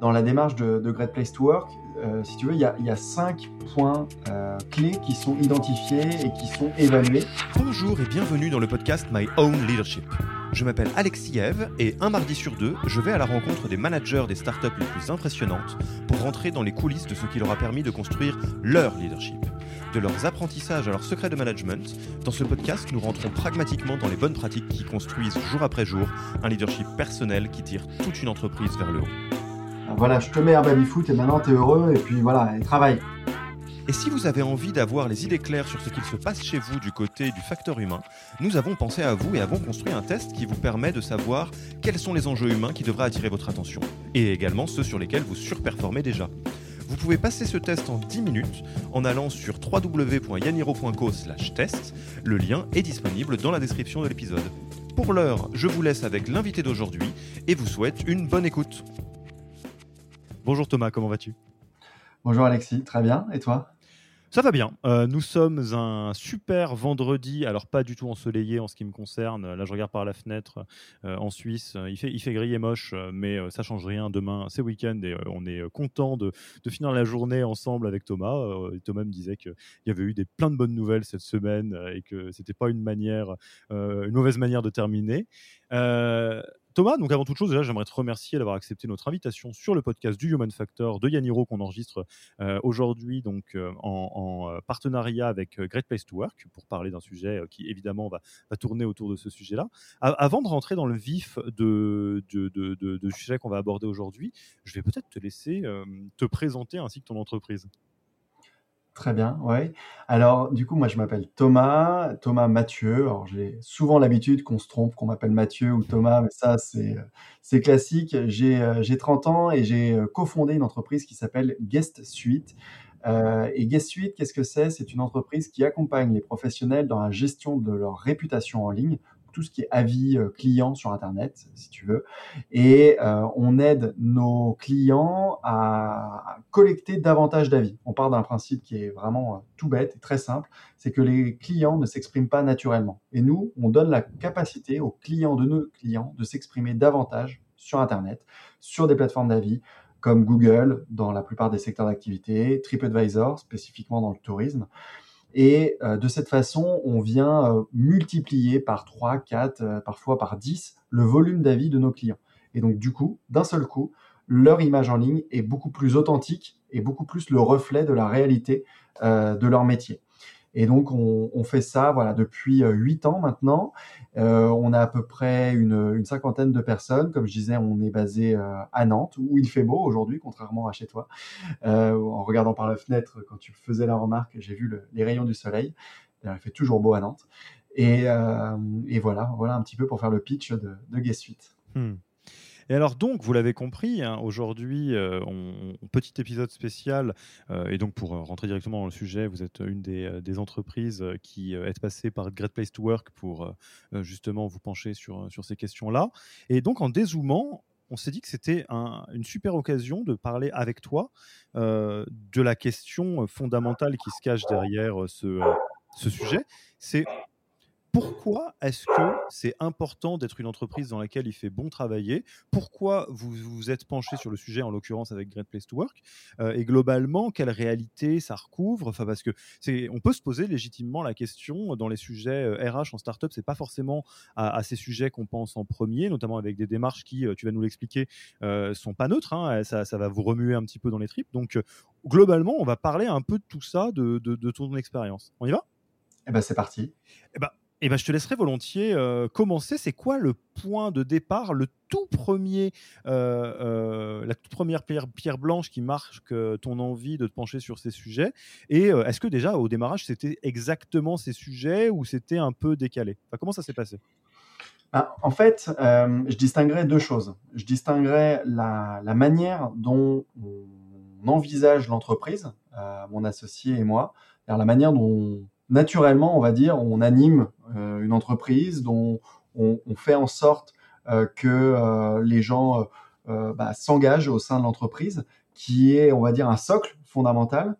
dans la démarche de, Great Place to Work, euh, si tu veux, il y, a, cinq points euh, clés qui sont identifiés et qui sont évalués. Bonjour et bienvenue dans le podcast My Own Leadership. Je m'appelle Alexis Eve et un mardi sur deux, je vais à la rencontre des managers des startups les plus impressionnantes pour rentrer dans les coulisses de ce qui leur a permis de construire leur leadership. De leurs apprentissages à leurs secrets de management, dans ce podcast, nous rentrons pragmatiquement dans les bonnes pratiques qui construisent jour après jour un leadership personnel qui tire toute une entreprise vers le haut voilà, je te mets un baby-foot et maintenant tu es heureux et puis voilà, et travaille. Et si vous avez envie d'avoir les idées claires sur ce qu'il se passe chez vous du côté du facteur humain, nous avons pensé à vous et avons construit un test qui vous permet de savoir quels sont les enjeux humains qui devraient attirer votre attention, et également ceux sur lesquels vous surperformez déjà. Vous pouvez passer ce test en 10 minutes en allant sur www.yaniro.co test. Le lien est disponible dans la description de l'épisode. Pour l'heure, je vous laisse avec l'invité d'aujourd'hui et vous souhaite une bonne écoute. Bonjour Thomas, comment vas-tu? Bonjour Alexis, très bien. Et toi? Ça va bien. Euh, nous sommes un super vendredi, alors pas du tout ensoleillé en ce qui me concerne. Là, je regarde par la fenêtre euh, en Suisse. Il fait, il fait gris et moche, mais ça change rien. Demain, c'est week-end et on est content de, finir la journée ensemble avec Thomas. Thomas me disait qu'il y avait eu des, plein de bonnes nouvelles cette semaine et que c'était pas une manière, une mauvaise manière de terminer. Thomas, donc avant toute chose, j'aimerais te remercier d'avoir accepté notre invitation sur le podcast du Human Factor de Yaniro qu'on enregistre euh, aujourd'hui donc euh, en, euh, partenariat avec Great Place to Work pour parler d'un sujet qui évidemment va, tourner autour de ce sujet-là. avant de rentrer dans le vif de, de, sujet qu'on va aborder aujourd'hui, je vais peut-être te laisser te présenter ainsi que ton entreprise. Très bien, ouais. Alors, du coup, moi, je m'appelle Thomas, Thomas Mathieu. Alors, j'ai souvent l'habitude qu'on se trompe, qu'on m'appelle Mathieu ou Thomas, mais ça, c'est, c'est classique. J'ai, euh, j'ai 30 ans et j'ai euh, cofondé une entreprise qui s'appelle Guest Suite. Euh, et Guest Suite, qu'est-ce que c'est? C'est une entreprise qui accompagne les professionnels dans la gestion de leur réputation en ligne tout ce qui est avis euh, client sur Internet, si tu veux. Et euh, on aide nos clients à collecter davantage d'avis. On part d'un principe qui est vraiment euh, tout bête et très simple, c'est que les clients ne s'expriment pas naturellement. Et nous, on donne la capacité aux clients de nos clients de s'exprimer davantage sur Internet, sur des plateformes d'avis comme Google dans la plupart des secteurs d'activité, TripAdvisor spécifiquement dans le tourisme. Et euh, de cette façon, on vient euh, multiplier par 3, 4, euh, parfois par 10 le volume d'avis de nos clients. Et donc, du coup, d'un seul coup, leur image en ligne est beaucoup plus authentique et beaucoup plus le reflet de la réalité de leur métier. Et donc, on, fait ça voilà, depuis euh, huit ans maintenant. Euh, on a à peu près une, cinquantaine de personnes. Comme je disais, on est basé euh, à Nantes, où il fait beau aujourd'hui, contrairement à chez toi. en regardant par la fenêtre, quand tu faisais la remarque, j'ai vu les rayons du soleil. il fait toujours beau à Nantes. Et, voilà, voilà un petit peu pour faire le pitch de, de Guest Suite. Hmm. Et alors donc, vous l'avez compris, hein, aujourd'hui, euh, petit épisode spécial, euh, et donc pour euh, rentrer directement dans le sujet, vous êtes une des, entreprises qui est passée par Great Place to Work pour justement vous pencher sur, sur ces questions-là. Et donc en dézoomant, on s'est dit que c'était une super occasion de parler avec toi de la question fondamentale qui se cache derrière ce, ce sujet. C'est pourquoi est-ce que c'est important d'être une entreprise dans laquelle il fait bon travailler? Pourquoi vous vous êtes penché sur le sujet, en l'occurrence avec Great Place to Work? Euh, Et globalement, quelle réalité ça recouvre? Enfin, parce que c'est, on peut se poser légitimement la question dans les sujets RH euh, en startup, c'est pas forcément à, ces sujets qu'on pense en premier, notamment avec des démarches qui, euh, tu vas nous l'expliquer, euh, sont pas neutres. Hein, ça, va vous remuer un petit peu dans les tripes. Donc, globalement, on va parler un peu de tout ça, de, ton expérience. On y va? Eh ben, c'est parti. Eh ben, eh ben, je te laisserai volontiers euh, commencer. C'est quoi le point de départ, le tout premier, euh, euh, la toute première pierre, blanche qui marque ton envie de te pencher sur ces sujets? Et est-ce que déjà au démarrage c'était exactement ces sujets ou c'était un peu décalé? Comment ça s'est passé? Ah, En fait, je distinguerais deux choses. Je distinguerais la manière dont on envisage l'entreprise, mon associé et moi, la manière dont naturellement, on va dire, on anime euh, une entreprise dont on, fait en sorte euh, que euh, les gens bah, s'engagent au sein de l'entreprise, qui est, on va dire, un socle fondamental.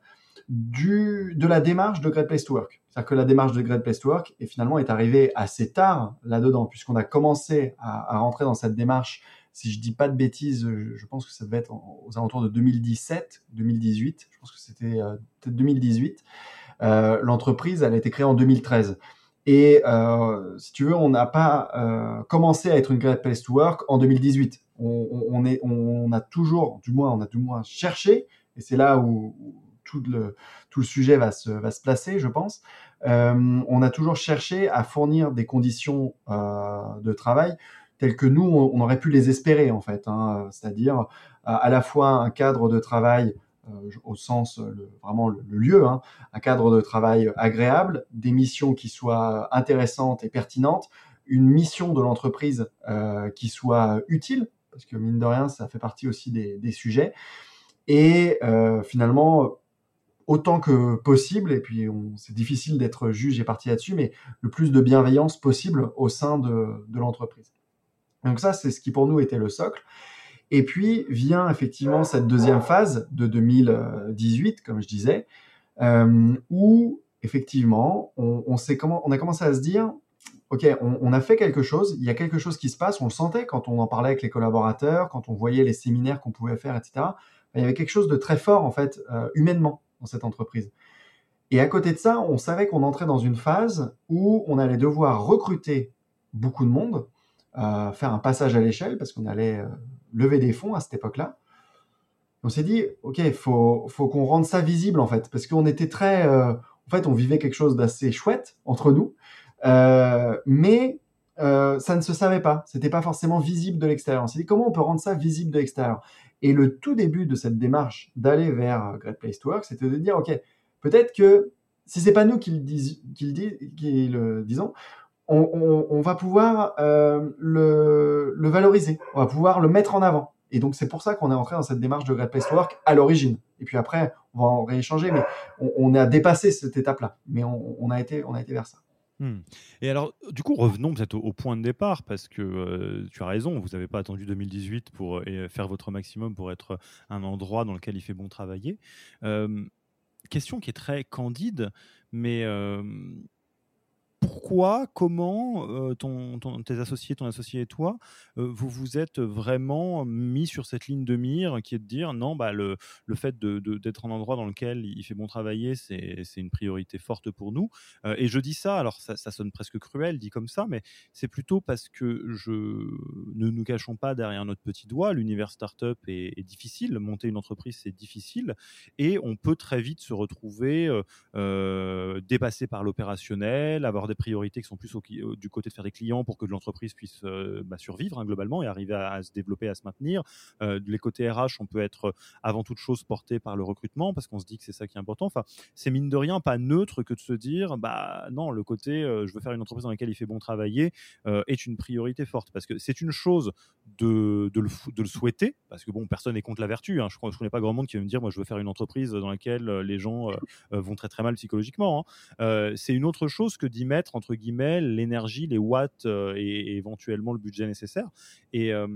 de la démarche de Great Place to Work. C'est-à-dire que la démarche de Great Place to Work est finalement est arrivée assez tard là-dedans, puisqu'on a commencé à, rentrer dans cette démarche. Si je dis pas de bêtises, je pense que ça devait être aux alentours de 2017, 2018. Je pense que c'était peut-être 2018. Euh, L'entreprise, elle a été créée en 2013. Et euh, si tu veux, on n'a pas euh, commencé à être une Great Place to Work en 2018. On, est, on, a toujours, du moins, on a du moins cherché, et c'est là où, tout le, tout le sujet va se, va se placer, je pense. On a toujours cherché à fournir des conditions de travail telles que nous, on, aurait pu les espérer, en fait. Hein, C'est-à-dire à la fois un cadre de travail au sens le, vraiment le, lieu, hein, un cadre de travail agréable, des missions qui soient intéressantes et pertinentes, une mission de l'entreprise euh, qui soit utile, parce que mine de rien, ça fait partie aussi des, des sujets, et euh, finalement, autant que possible, et puis c'est difficile d'être juge et parti là-dessus, mais le plus de bienveillance possible au sein de, de l'entreprise. Donc ça, c'est ce qui pour nous était le socle. Et puis vient effectivement cette deuxième phase de 2018, comme je disais, euh, où effectivement on, a commencé à se dire, ok, on, a fait quelque chose, il y a quelque chose qui se passe, on le sentait quand on en parlait avec les collaborateurs, quand on voyait les séminaires qu'on pouvait faire, etc. Il y avait quelque chose de très fort en fait, euh, humainement, dans cette entreprise. Et à côté de ça, on savait qu'on entrait dans une phase où on allait devoir recruter beaucoup de monde, euh, faire un passage à l'échelle parce qu'on allait lever des fonds à cette époque-là. On s'est dit, ok, faut faut qu'on rende ça visible en fait, parce qu'on était très, euh, en fait, on vivait quelque chose d'assez chouette entre nous, euh, mais euh, ça ne se savait pas, c'était pas forcément visible de l'extérieur. On s'est dit comment on peut rendre ça visible de l'extérieur? Et le tout début de cette démarche d'aller vers Great Place to Work, c'était de dire, ok, peut-être que si c'est pas nous qui le, qui le, qui le disons, on, va pouvoir euh, le, valoriser, on va pouvoir le mettre en avant. Et donc c'est pour ça qu'on est entré dans cette démarche de Great Place to Work à l'origine. Et puis après, on va en rééchanger, mais on, a dépassé cette étape-là. Mais on, a été, on a été vers ça. Hmm. Et alors, du coup, revenons peut-être au, au, point de départ, parce que euh, tu as raison, vous n'avez pas attendu 2018 pour euh, faire votre maximum pour être un endroit dans lequel il fait bon travailler. Question qui est très candide, mais pourquoi, comment euh, ton, tes associés, ton associé et toi, euh, vous vous êtes vraiment mis sur cette ligne de mire qui est de dire non, bah, le, le fait d'être de, en endroit dans lequel il fait bon travailler, c'est une priorité forte pour nous. Euh, et je dis ça, alors ça, sonne presque cruel dit comme ça, mais c'est plutôt parce que je ne nous cachons pas derrière notre petit doigt. L'univers startup est, est difficile, monter une entreprise c'est difficile, et on peut très vite se retrouver dépassé par l'opérationnel, avoir des priorités qui sont plus au, du côté de faire des clients pour que l'entreprise puisse euh, bah, survivre hein, globalement et arriver à, se développer, à se maintenir. Euh, les côtés RH, on peut être avant toute chose porté par le recrutement parce qu'on se dit que c'est ça qui est important. Enfin, c'est mine de rien pas neutre que de se dire, bah non, le côté euh, je veux faire une entreprise dans laquelle il fait bon travailler euh, est une priorité forte parce que c'est une chose de, de, le, de, le, souhaiter parce que bon, personne n'est contre la vertu. Hein. Je ne connais pas grand monde qui va me dire, moi je veux faire une entreprise dans laquelle euh, les gens vont très très mal psychologiquement. Hein. c'est une autre chose que d'y mettre entre guillemets l'énergie, les watts euh, et, éventuellement le budget nécessaire. Et euh,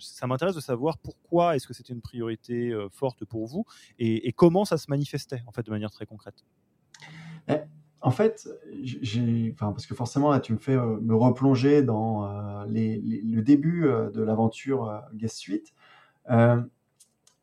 ça m'intéresse de savoir pourquoi est-ce que c'était une priorité euh, forte pour vous et, comment ça se manifestait en fait de manière très concrète. En fait, j'ai, enfin, parce que forcément là, tu me fais me replonger dans le début de l'aventure Guest Suite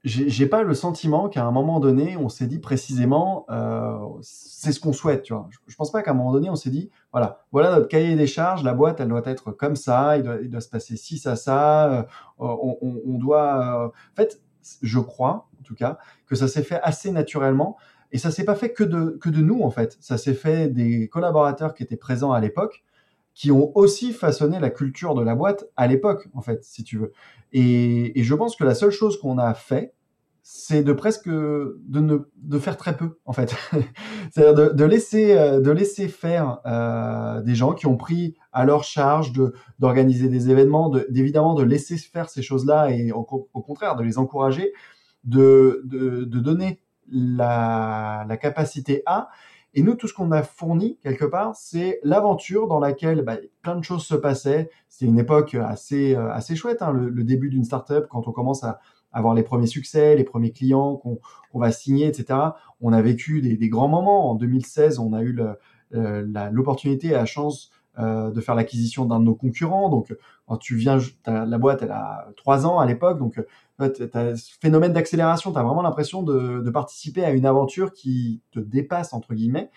j'ai pas le sentiment qu'à un moment donné, on s'est dit précisément, euh, c'est ce qu'on souhaite, tu vois. Je, je pense pas qu'à un moment donné, on s'est dit, voilà, voilà notre cahier des charges, la boîte, elle doit être comme ça, il doit, il doit se passer ci, ça, ça, euh, on, on, on, doit. Euh... En fait, je crois, en tout cas, que ça s'est fait assez naturellement. Et ça s'est pas fait que de, que de nous, en fait. Ça s'est fait des collaborateurs qui étaient présents à l'époque, qui ont aussi façonné la culture de la boîte à l'époque, en fait, si tu veux. Et, je pense que la seule chose qu'on a fait, c'est de presque de ne de faire très peu en fait c'est-à-dire de, laisser de laisser faire euh, des gens qui ont pris à leur charge de d'organiser des événements de, d'évidemment de laisser faire ces choses-là et au, au contraire de les encourager de, de, de donner la, la capacité à Et nous, tout ce qu'on a fourni quelque part, c'est l'aventure dans laquelle bah, plein de choses se passaient. C'était une époque assez assez chouette, hein, le, début d'une startup quand on commence à avoir les premiers succès, les premiers clients qu'on va signer, etc. On a vécu des, des, grands moments. En 2016, on a eu l'opportunité et la chance euh, de faire l'acquisition d'un de nos concurrents. Donc, quand tu viens, la boîte, elle a trois ans à l'époque, donc tu as ce phénomène d'accélération, tu as vraiment l'impression de, participer à une aventure qui te dépasse, entre guillemets.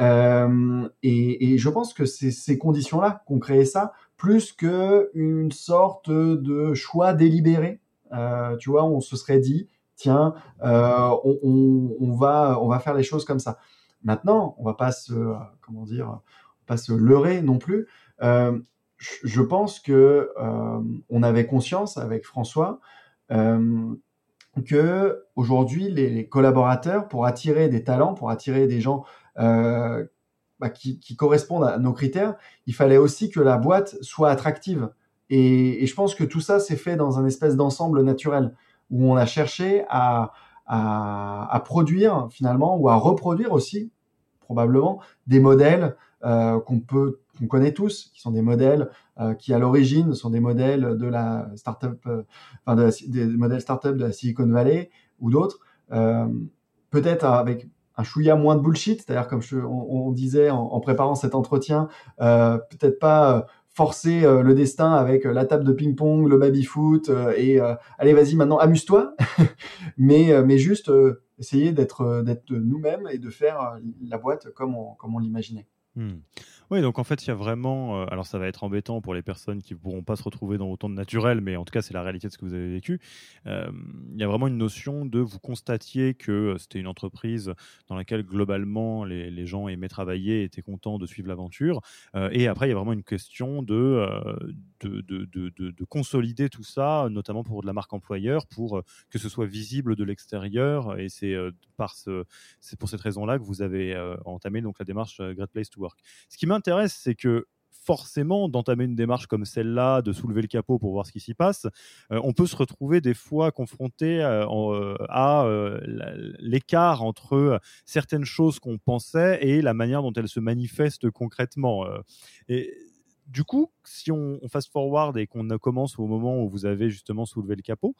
Euh, et, je pense que c'est ces conditions-là qu'on créé ça, plus qu'une sorte de choix délibéré. Euh, tu vois, on se serait dit, tiens, on, va, on va faire les choses comme ça. Maintenant, on va pas se, comment dire, pas se leurrer non plus. Euh, je pense que euh, on avait conscience avec François euh, que aujourd'hui les, collaborateurs, pour attirer des talents, pour attirer des gens bah, qui, correspondent à nos critères, il fallait aussi que la boîte soit attractive. Et, je pense que tout ça s'est fait dans un espèce d'ensemble naturel où on a cherché à, produire finalement ou à reproduire aussi probablement des modèles euh, qu'on peut, qu'on connaît tous, qui sont des modèles euh, qui à l'origine sont des modèles de la startup, euh, enfin de des modèles startup de la Silicon Valley ou d'autres, peut-être avec un chouïa moins de bullshit, c'est-à-dire comme on, disait en, préparant cet entretien, peut-être pas forcer le destin avec la table de ping-pong, le baby-foot et allez vas-y maintenant amuse-toi, mais mais juste essayer d'être d'être nous-mêmes et de faire la boîte comme on, comme on l'imaginait. Hmm. Oui, donc en fait, il y a vraiment. Euh, alors, ça va être embêtant pour les personnes qui ne pourront pas se retrouver dans autant de naturel, mais en tout cas, c'est la réalité de ce que vous avez vécu. Euh, il y a vraiment une notion de vous constatiez que euh, c'était une entreprise dans laquelle, globalement, les, les, gens aimaient travailler, étaient contents de suivre l'aventure. et après, il y a vraiment une question de, de, de, de, de consolider tout ça, notamment pour de la marque employeur, pour que ce soit visible de l'extérieur. Et c'est par ce, pour cette raison-là que vous avez entamé donc la démarche Great Place to Work. Ce qui m'intéresse, c'est que forcément, d'entamer une démarche comme celle-là, de soulever le capot pour voir ce qui s'y passe, euh, on peut se retrouver des fois confronté euh, euh, à l'écart entre certaines choses qu'on pensait et la manière dont elles se manifestent concrètement. et du coup, si on, fast forward et qu'on commence au moment où vous avez justement soulevé le capot,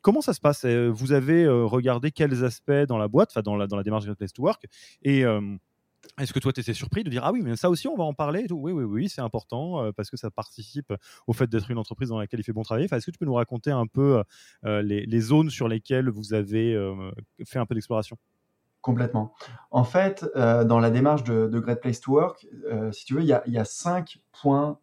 comment ça se passe? Vous avez regardé quels aspects dans la boîte, enfin dans la, dans la démarche Great Place to Work, et est-ce que toi, tu étais surpris de dire Ah oui, mais ça aussi, on va en parler Oui, oui, oui, c'est important euh, parce que ça participe au fait d'être une entreprise dans laquelle il fait bon travail. Est-ce que tu peux nous raconter un peu euh, les, zones sur lesquelles vous avez euh, fait un peu d'exploration? Complètement. En fait, dans la démarche de, Great Place to Work, si tu veux, il y a, cinq points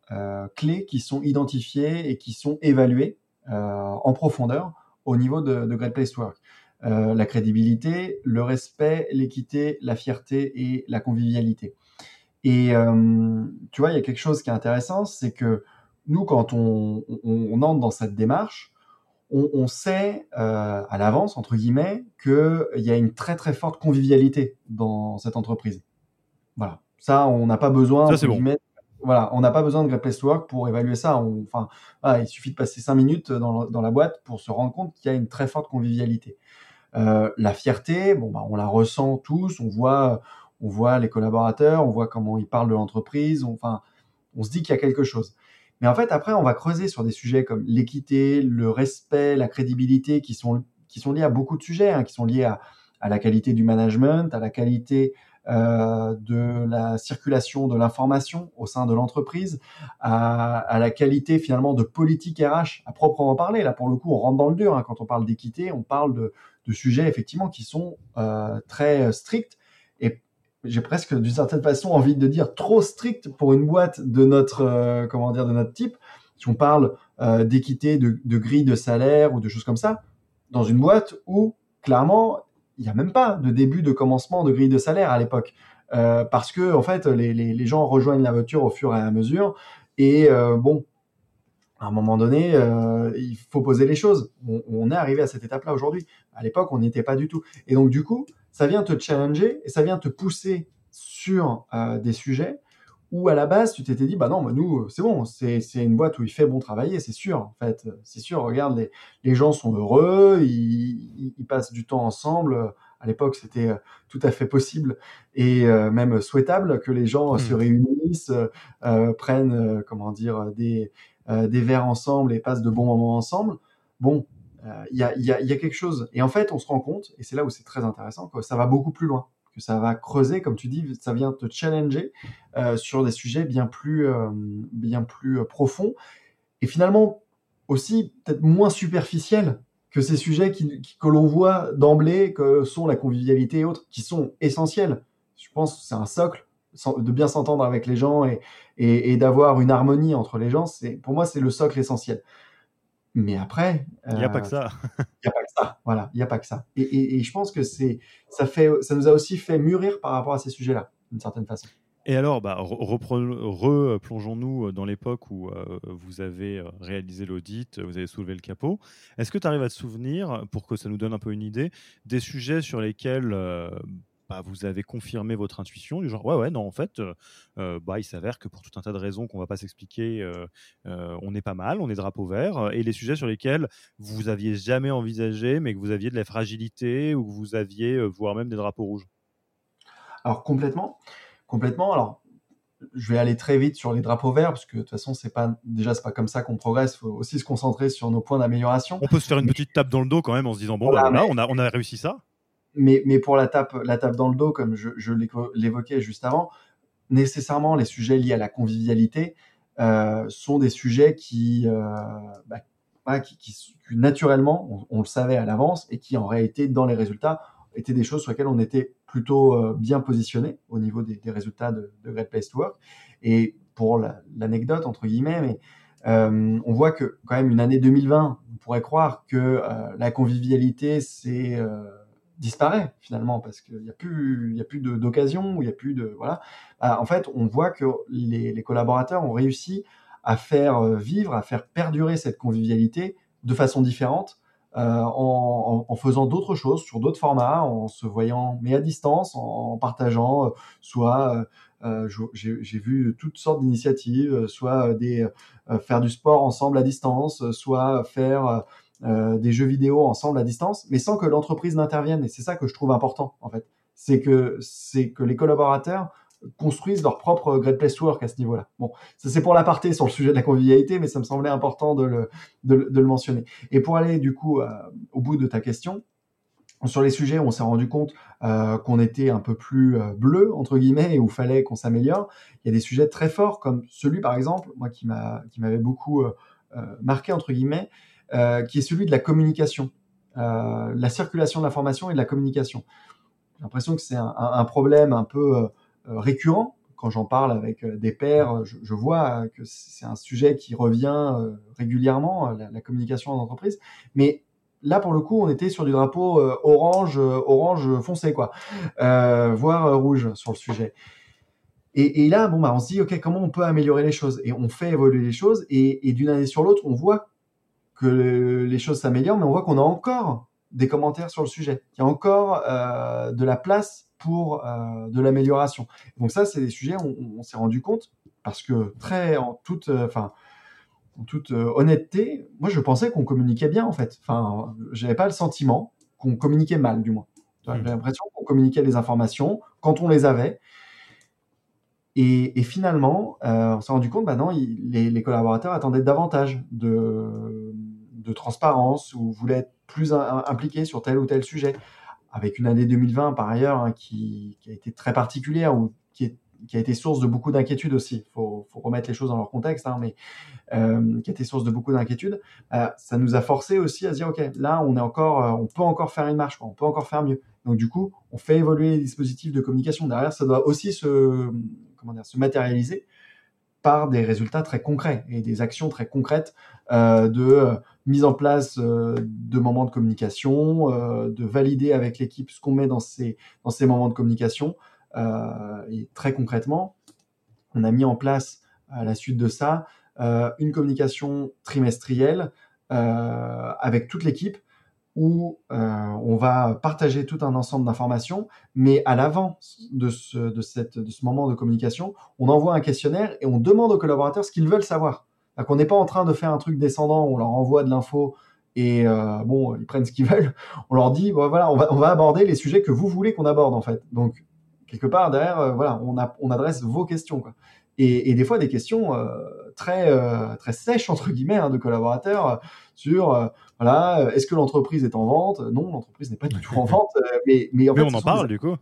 clés qui sont identifiés et qui sont évalués en profondeur au niveau de, de Great Place to Work. Euh, la crédibilité, le respect, l'équité, la fierté et la convivialité. Et euh, tu vois, il y a quelque chose qui est intéressant, c'est que nous, quand on, entre dans cette démarche, on, sait euh, à l'avance, entre guillemets, qu'il y a une très très forte convivialité dans cette entreprise. Voilà. Ça, on n'a pas besoin. Ça, bon. Voilà, on n'a pas besoin de Great Place to Work pour évaluer ça. enfin, il suffit de passer cinq minutes dans, dans, la boîte pour se rendre compte qu'il y a une très forte convivialité. Euh, la fierté, bon, bah, on la ressent tous, on voit, on voit les collaborateurs, on voit comment ils parlent de l'entreprise, enfin, on se dit qu'il y a quelque chose. Mais en fait, après, on va creuser sur des sujets comme l'équité, le respect, la crédibilité, qui sont, qui sont liés à beaucoup de sujets, hein, qui sont liés à, à, la qualité du management, à la qualité euh, de la circulation de l'information au sein de l'entreprise, à, la qualité finalement de politique RH à proprement parler. Là, pour le coup, on rentre dans le dur. Hein. Quand on parle d'équité, on parle de, de sujets effectivement qui sont euh, très euh, stricts et j'ai presque d'une certaine façon envie de dire trop stricts pour une boîte de notre euh, comment dire de notre type. Si on parle d'équité, de, de grille de salaire ou de choses comme ça, dans une boîte où clairement il n'y a même pas de début de commencement de grille de salaire à l'époque. parce que en fait les, les, les, gens rejoignent la voiture au fur et à mesure et bon à un moment donné, euh, il faut poser les choses. On, est arrivé à cette étape-là aujourd'hui. À l'époque, on n'y était pas du tout. Et donc, du coup, ça vient te challenger et ça vient te pousser sur euh, des sujets où, à la base, tu t'étais dit, bah non, nous, c'est bon, c'est une boîte où il fait bon travailler, c'est sûr. En fait, c'est sûr. Regarde, les, les, gens sont heureux, ils, ils, passent du temps ensemble à l'époque, c'était tout à fait possible et même souhaitable que les gens se mmh. réunissent, prennent, comment dire, des, des verres ensemble et passent de bons moments ensemble. Bon, il y a, y, y, a, quelque chose. Et en fait, on se rend compte, et c'est là où c'est très intéressant, que ça va beaucoup plus loin, que ça va creuser, comme tu dis, ça vient te challenger euh, sur des sujets bien plus, euh, bien plus profonds, et finalement aussi peut-être moins superficiels que ces sujets qui, que l'on voit d'emblée, que sont la convivialité et autres, qui sont essentiels. Je pense que c'est un socle de bien s'entendre avec les gens et, et, et d'avoir une harmonie entre les gens. C'est pour moi c'est le socle essentiel. Mais après, il n'y a pas que ça. Il n'y a pas que ça. Voilà, il n'y a pas que ça. Et, et, je pense que c'est, ça fait, ça nous a aussi fait mûrir par rapport à ces sujets-là, d'une certaine façon. Et alors, bah, replongeons-nous dans l'époque où euh, vous avez euh, réalisé l'audit, vous avez soulevé le capot. Est-ce que tu arrives à te souvenir, pour que ça nous donne un peu une idée, des sujets sur lesquels euh, bah, vous avez confirmé votre intuition, du genre ouais ouais non en fait euh, euh, bah, il s'avère que pour tout un tas de raisons qu'on va pas s'expliquer, euh, on est pas mal, on est drapeau vert, et les sujets sur lesquels vous aviez jamais envisagé, mais que vous aviez de la fragilité ou que vous aviez voire même des drapeaux rouges. Alors complètement, complètement. Alors je vais aller très vite sur les drapeaux verts parce que de toute façon c'est pas déjà c'est pas comme ça qu'on progresse. Il faut aussi se concentrer sur nos points d'amélioration. On peut se faire une petite tape dans le dos quand même en se disant bon bah, là, on a on a réussi ça mais, pour la tape, dans le dos, comme je, l'évoquais juste avant, nécessairement les sujets liés à la convivialité euh, sont des sujets qui, euh, bah, naturellement, on, le savait à l'avance et qui en réalité, dans les résultats, étaient des choses sur lesquelles on était plutôt euh, bien positionné au niveau des, résultats de, de, Great Place to Work. Et pour l'anecdote, entre guillemets, on voit que quand même une année 2020, on pourrait croire que la convivialité, c'est disparaît finalement parce qu'il n'y a plus, y a plus d'occasion, il n'y a plus de voilà. Bah, en fait, on voit que les, collaborateurs ont réussi à faire euh, vivre, à faire perdurer cette convivialité de façon différente. Euh, en, faisant d'autres choses sur d'autres formats, en se voyant mais à distance, en, partageant euh, soit j'ai vu toutes sortes d'initiatives, soit des faire du sport ensemble à distance, soit faire des jeux vidéo ensemble à distance, mais sans que l'entreprise n'intervienne. Et c'est ça que je trouve important, en fait. C'est que, c'est que les collaborateurs construisent leur propre Great Place Work à ce niveau-là. Bon, ça c'est pour l'aparté sur le sujet de la convivialité, mais ça me semblait important de le, de, le mentionner. Et pour aller du coup euh, au bout de ta question, sur les sujets où on s'est rendu compte euh, qu'on était un peu plus bleu entre guillemets et où fallait qu'on s'améliore, il y a des sujets très forts comme celui par exemple, moi qui m'avait beaucoup marqué entre guillemets, euh, qui est celui de la communication, euh, la circulation de l'information et de la communication. J'ai l'impression que c'est un, problème un peu euh, récurrent. Quand j'en parle avec des pairs, je, vois que c'est un sujet qui revient régulièrement, la, communication en entreprise. Mais là, pour le coup, on était sur du drapeau orange, orange foncé, quoi, voire rouge sur le sujet. Et, là, bon, bah, on se dit, ok, comment on peut améliorer les choses? Et on fait évoluer les choses. Et d'une année sur l'autre, on voit que les choses s'améliorent, mais on voit qu'on a encore des commentaires sur le sujet, qu'il y a encore euh, de la place pour euh, de l'amélioration. Donc ça, c'est des sujets où on, s'est rendu compte parce que très en toute, euh, enfin, en toute honnêteté, moi je pensais qu'on communiquait bien en fait. Enfin, j'avais pas le sentiment qu'on communiquait mal, du moins. J'avais mmh. l'impression qu'on communiquait les informations quand on les avait. Et, finalement, on s'est rendu compte, bah non, les, les, collaborateurs attendaient davantage de, de transparence ou voulait être plus impliqué sur tel ou tel sujet. Avec une année 2020 par ailleurs hein, qui, a été très particulière ou qui, qui a été source de beaucoup d'inquiétudes aussi. Il faut, remettre les choses dans leur contexte, hein, mais euh, qui a été source de beaucoup d'inquiétudes. Euh, ça nous a forcé aussi à dire ok, là on est encore, euh, on peut encore faire une marche, on peut encore faire mieux. Donc du coup, on fait évoluer les dispositifs de communication. Derrière, ça doit aussi se, comment dire, se matérialiser par des résultats très concrets et des actions très concrètes de mise en place euh, de moments de communication, de valider avec l'équipe ce qu'on met dans ces, moments de communication. et très concrètement, on a mis en place à la suite de ça une communication trimestrielle avec toute l'équipe où euh, on va partager tout un ensemble d'informations, mais à l'avant de ce moment de communication, on envoie un questionnaire et on demande aux collaborateurs ce qu'ils veulent savoir. On n'est pas en train de faire un truc descendant, on leur envoie de l'info et bon, ils prennent ce qu'ils veulent. On leur dit, voilà, on va, on va aborder les sujets que vous voulez qu'on aborde en fait. Donc quelque part derrière, voilà, on, a, on adresse vos questions. Quoi. Et, et, des fois des questions très très sèches entre guillemets hein, de collaborateurs sur voilà, est-ce que l'entreprise est en vente? Non, l'entreprise n'est pas du tout en vente. mais mais, en mais on en parle du coup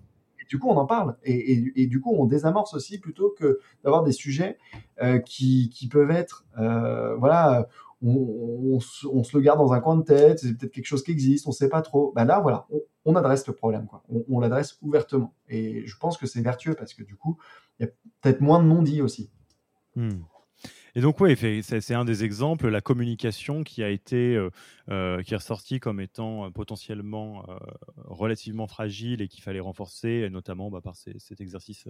du coup, on en parle. Et, du coup, on désamorce aussi plutôt que d'avoir des sujets euh, qui, peuvent être, euh, voilà, on, se le garde dans un coin de tête, c'est peut-être quelque chose qui existe, on ne sait pas trop. Ben là, voilà, on, adresse le problème, quoi. On, l'adresse ouvertement. Et je pense que c'est vertueux parce que du coup, il y a peut-être moins de non-dits aussi. Hmm. Et donc, oui, c'est un des exemples, la communication qui a été, euh, euh, qui est ressortie comme étant euh, potentiellement relativement fragile et qu'il fallait renforcer, notamment bah, par cet exercice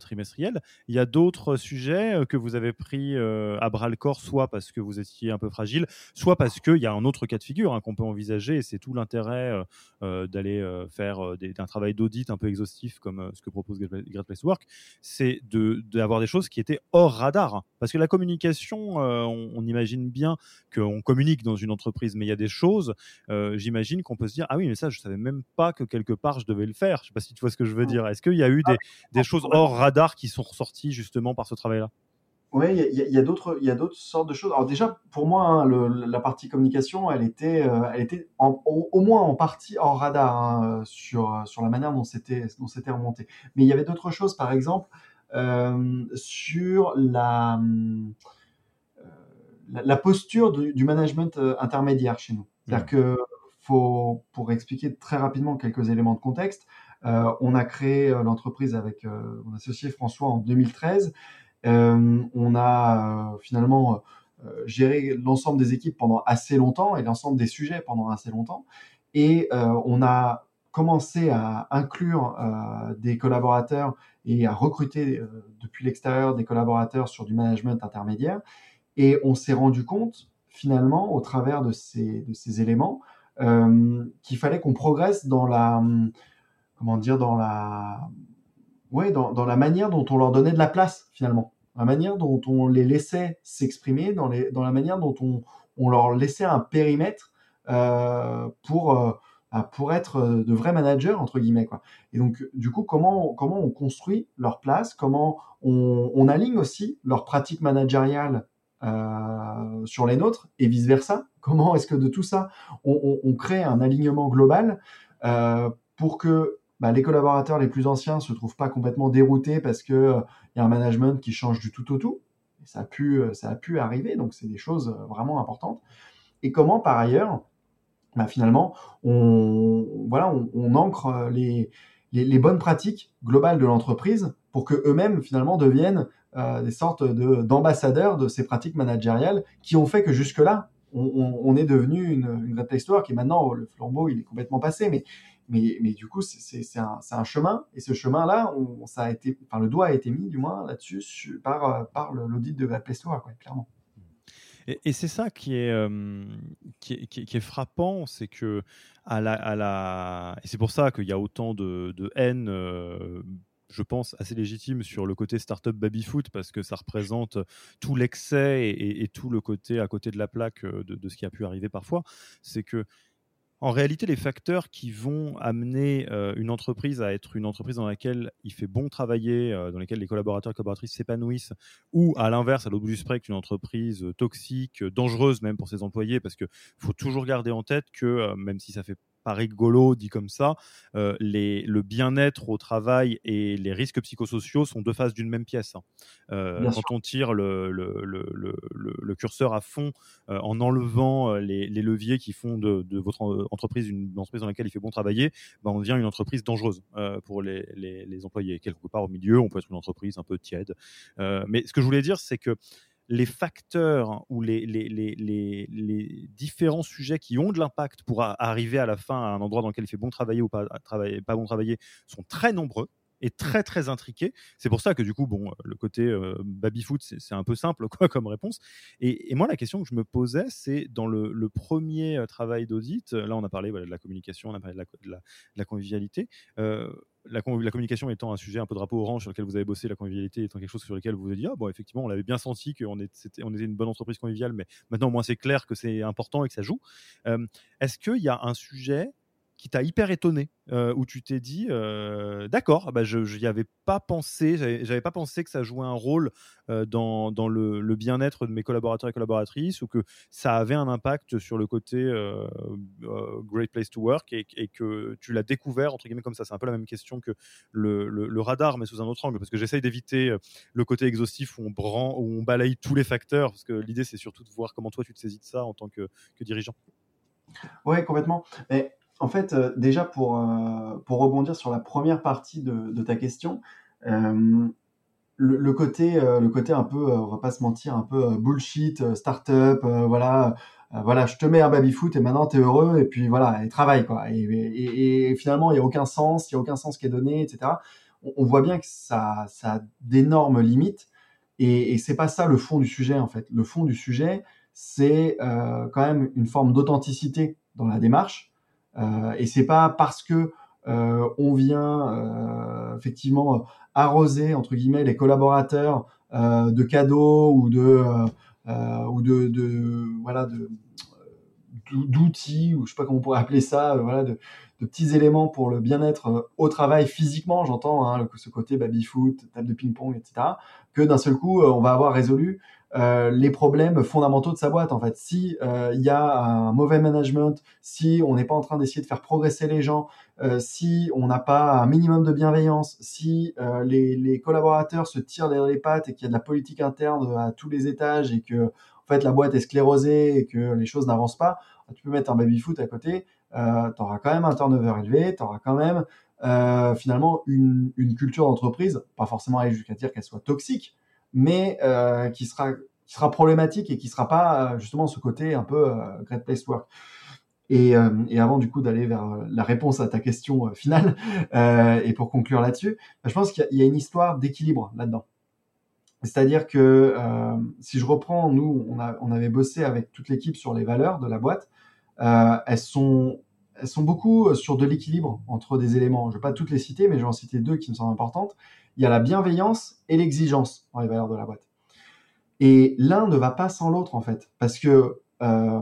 trimestriel. Il y a d'autres sujets que vous avez pris à bras le corps, soit parce que vous étiez un peu fragile, soit parce qu'il y a un autre cas de figure hein, qu'on peut envisager, et c'est tout l'intérêt d'aller faire un travail d'audit un peu exhaustif comme ce que propose Great Place Work, c'est d'avoir des choses qui étaient hors radar. Parce que la communication, euh, on, imagine bien qu'on communique dans une entreprise, mais y a des choses, euh, j'imagine qu'on peut se dire Ah oui, mais ça, je savais même pas que quelque part je devais le faire. Je sais pas si tu vois ce que je veux dire. Est-ce qu'il y a eu des, ah, choses hors radar qui sont ressorties justement par ce travail-là? Oui, il y a, d'autres, il y a d'autres sortes de choses. Alors déjà, pour moi, hein, la partie communication, elle était, euh, elle était au, moins en partie hors radar hein, sur sur la manière dont c'était dont c'était remonté. Mais il y avait d'autres choses, par exemple, euh, sur la, euh, la, posture du, management euh, intermédiaire chez nous. C'est-à-dire que faut, pour expliquer très rapidement quelques éléments de contexte, on a créé l'entreprise avec mon associé François en 2013. on a finalement géré l'ensemble des équipes pendant assez longtemps et l'ensemble des sujets pendant assez longtemps. Et on a commencé à inclure des collaborateurs et à recruter euh, depuis l'extérieur des collaborateurs sur du management intermédiaire. Et on s'est rendu compte, finalement, au travers de ces, éléments, euh, qu'il fallait qu'on progresse dans la, comment dire, dans la, ouais, dans, la manière dont on leur donnait de la place, finalement. La manière dont on les laissait s'exprimer, dans, la manière dont on, leur laissait un périmètre euh, pour, euh, pour être de vrais managers entre guillemets quoi. Et donc du coup comment comment on construit leur place, comment on, on aligne aussi leurs pratiques managériales euh, sur les nôtres et vice versa. Comment est-ce que de tout ça on, crée un alignement global euh, pour que bah, les collaborateurs les plus anciens se trouvent pas complètement déroutés parce que il euh, y a un management qui change du tout au tout? Ça a pu ça a pu arriver donc c'est des choses vraiment importantes. Et comment par ailleurs bah, finalement, on, voilà, on, ancre les, les, bonnes pratiques globales de l'entreprise pour que eux-mêmes finalement deviennent euh, des sortes de, d'ambassadeurs de ces pratiques managériales qui ont fait que jusque-là, on, est devenu une, une Great histoire qui maintenant le flambeau il est complètement passé, mais mais, mais du coup c'est, un, un, chemin et ce chemin-là, ça a été, enfin le doigt a été mis du moins là-dessus par par l'audit de Great Place quoi, clairement. Et, c'est ça qui est, qui est, frappant, c'est que à la, à la... et c'est pour ça qu'il y a autant de, de haine je pense, assez légitime sur le côté startup baby-foot parce que ça représente tout l'excès et, tout le côté à côté de la plaque de, de, ce qui a pu arriver parfois. C'est que en réalité, les facteurs qui vont amener euh, une entreprise à être une entreprise dans laquelle il fait bon travailler, euh, dans laquelle les collaborateurs et collaboratrices s'épanouissent, ou à l'inverse, à l'autre bout du spectre, une entreprise euh, toxique, dangereuse même pour ses employés, parce qu'il faut toujours garder en tête que même si ça fait pas rigolo dit comme ça, euh, les, le bien-être au travail et les risques psychosociaux sont deux faces d'une même pièce. Hein. Euh, quand on tire le, le, le, le, curseur à fond euh, en enlevant les, les, leviers qui font de, de, votre entreprise une entreprise dans laquelle il fait bon travailler, ben on devient une entreprise dangereuse pour les, les, les, employés. Quelque part au milieu, on peut être une entreprise un peu tiède. mais ce que je voulais dire, c'est que les facteurs ou les, les, différents sujets qui ont de l'impact pour arriver à la fin à un endroit dans lequel il fait bon travailler ou pas, travailler, pas bon travailler sont très nombreux et très très intriqués. C'est pour ça que du coup, bon, le côté euh, baby-foot, c'est un peu simple quoi comme réponse. Et, moi, la question que je me posais, c'est dans le, premier euh, travail d'audit, là on a parlé de la communication, on a parlé de la, convivialité. Euh, la, communication étant un sujet un peu drapeau orange sur lequel vous avez bossé, la convivialité étant quelque chose sur lequel vous vous avez dit ah bon effectivement on avait bien senti qu'on était, on était une bonne entreprise conviviale, mais maintenant au moins c'est clair que c'est important et que ça joue. Est-ce qu'il y a un sujet qui t'a hyper étonné, euh, où tu t'es dit, euh, d'accord, bah je n'y avais pas pensé, j'avais pas pensé que ça jouait un rôle euh, dans, le, bien-être de mes collaborateurs et collaboratrices, ou que ça avait un impact sur le côté Great Place to Work, et, que tu l'as découvert, entre guillemets, comme ça. C'est un peu la même question que le, radar, mais sous un autre angle, parce que j'essaye d'éviter le côté exhaustif où on, brand, où on balaye tous les facteurs, parce que l'idée, c'est surtout de voir comment toi, tu te saisis de ça en tant que, dirigeant. Oui, complètement. En fait, euh, déjà pour, euh, pour rebondir sur la première partie de, ta question, euh, le, côté, le côté un peu, on va pas se mentir, un peu bullshit, startup, voilà, voilà, je te mets un baby-foot et maintenant tu es heureux et puis voilà, et travaille quoi. Et, finalement, il n'y a aucun sens, il n'y a aucun sens qui est donné, etc. On, voit bien que ça, ça a d'énormes limites et, et c'est pas ça le fond du sujet en fait. Le fond du sujet, c'est quand même une forme d'authenticité dans la démarche euh, et c'est pas parce que euh, on vient euh, effectivement arroser entre guillemets les collaborateurs de cadeaux ou de voilà d'outils ou je sais pas comment on pourrait appeler ça voilà de, petits éléments pour le bien-être au travail physiquement. J'entends hein, ce côté baby foot table de ping pong etc que d'un seul coup on va avoir résolu euh, les problèmes fondamentaux de sa boîte en fait. Si euh, il y a un mauvais management, si on n'est pas en train d'essayer de faire progresser les gens, euh, si on n'a pas un minimum de bienveillance, si les, collaborateurs se tirent derrière les pattes et qu'il y a de la politique interne à tous les étages et que en fait la boîte est sclérosée et que les choses n'avancent pas, tu peux mettre un baby foot à côté, euh, tu auras quand même un turnover élevé, tu auras quand même finalement une, une culture d'entreprise, pas forcément aller jusqu'à dire qu'elle soit toxique, mais euh, qui sera problématique et qui sera pas euh, justement ce côté un peu euh, great place work. Et, et, avant du coup d'aller vers la réponse à ta question finale et pour conclure là-dessus, bah, je pense qu'il y, a une histoire d'équilibre là-dedans. C'est-à-dire que si je reprends, nous, on avait bossé avec toute l'équipe sur les valeurs de la boîte. elles sont elles sont beaucoup sur de l'équilibre entre des éléments. Je ne vais pas toutes les citer, mais je vais en citer deux qui me semblent importantes il y a la bienveillance et l'exigence dans les valeurs de la boîte. Et l'un ne va pas sans l'autre, en fait. Parce que euh,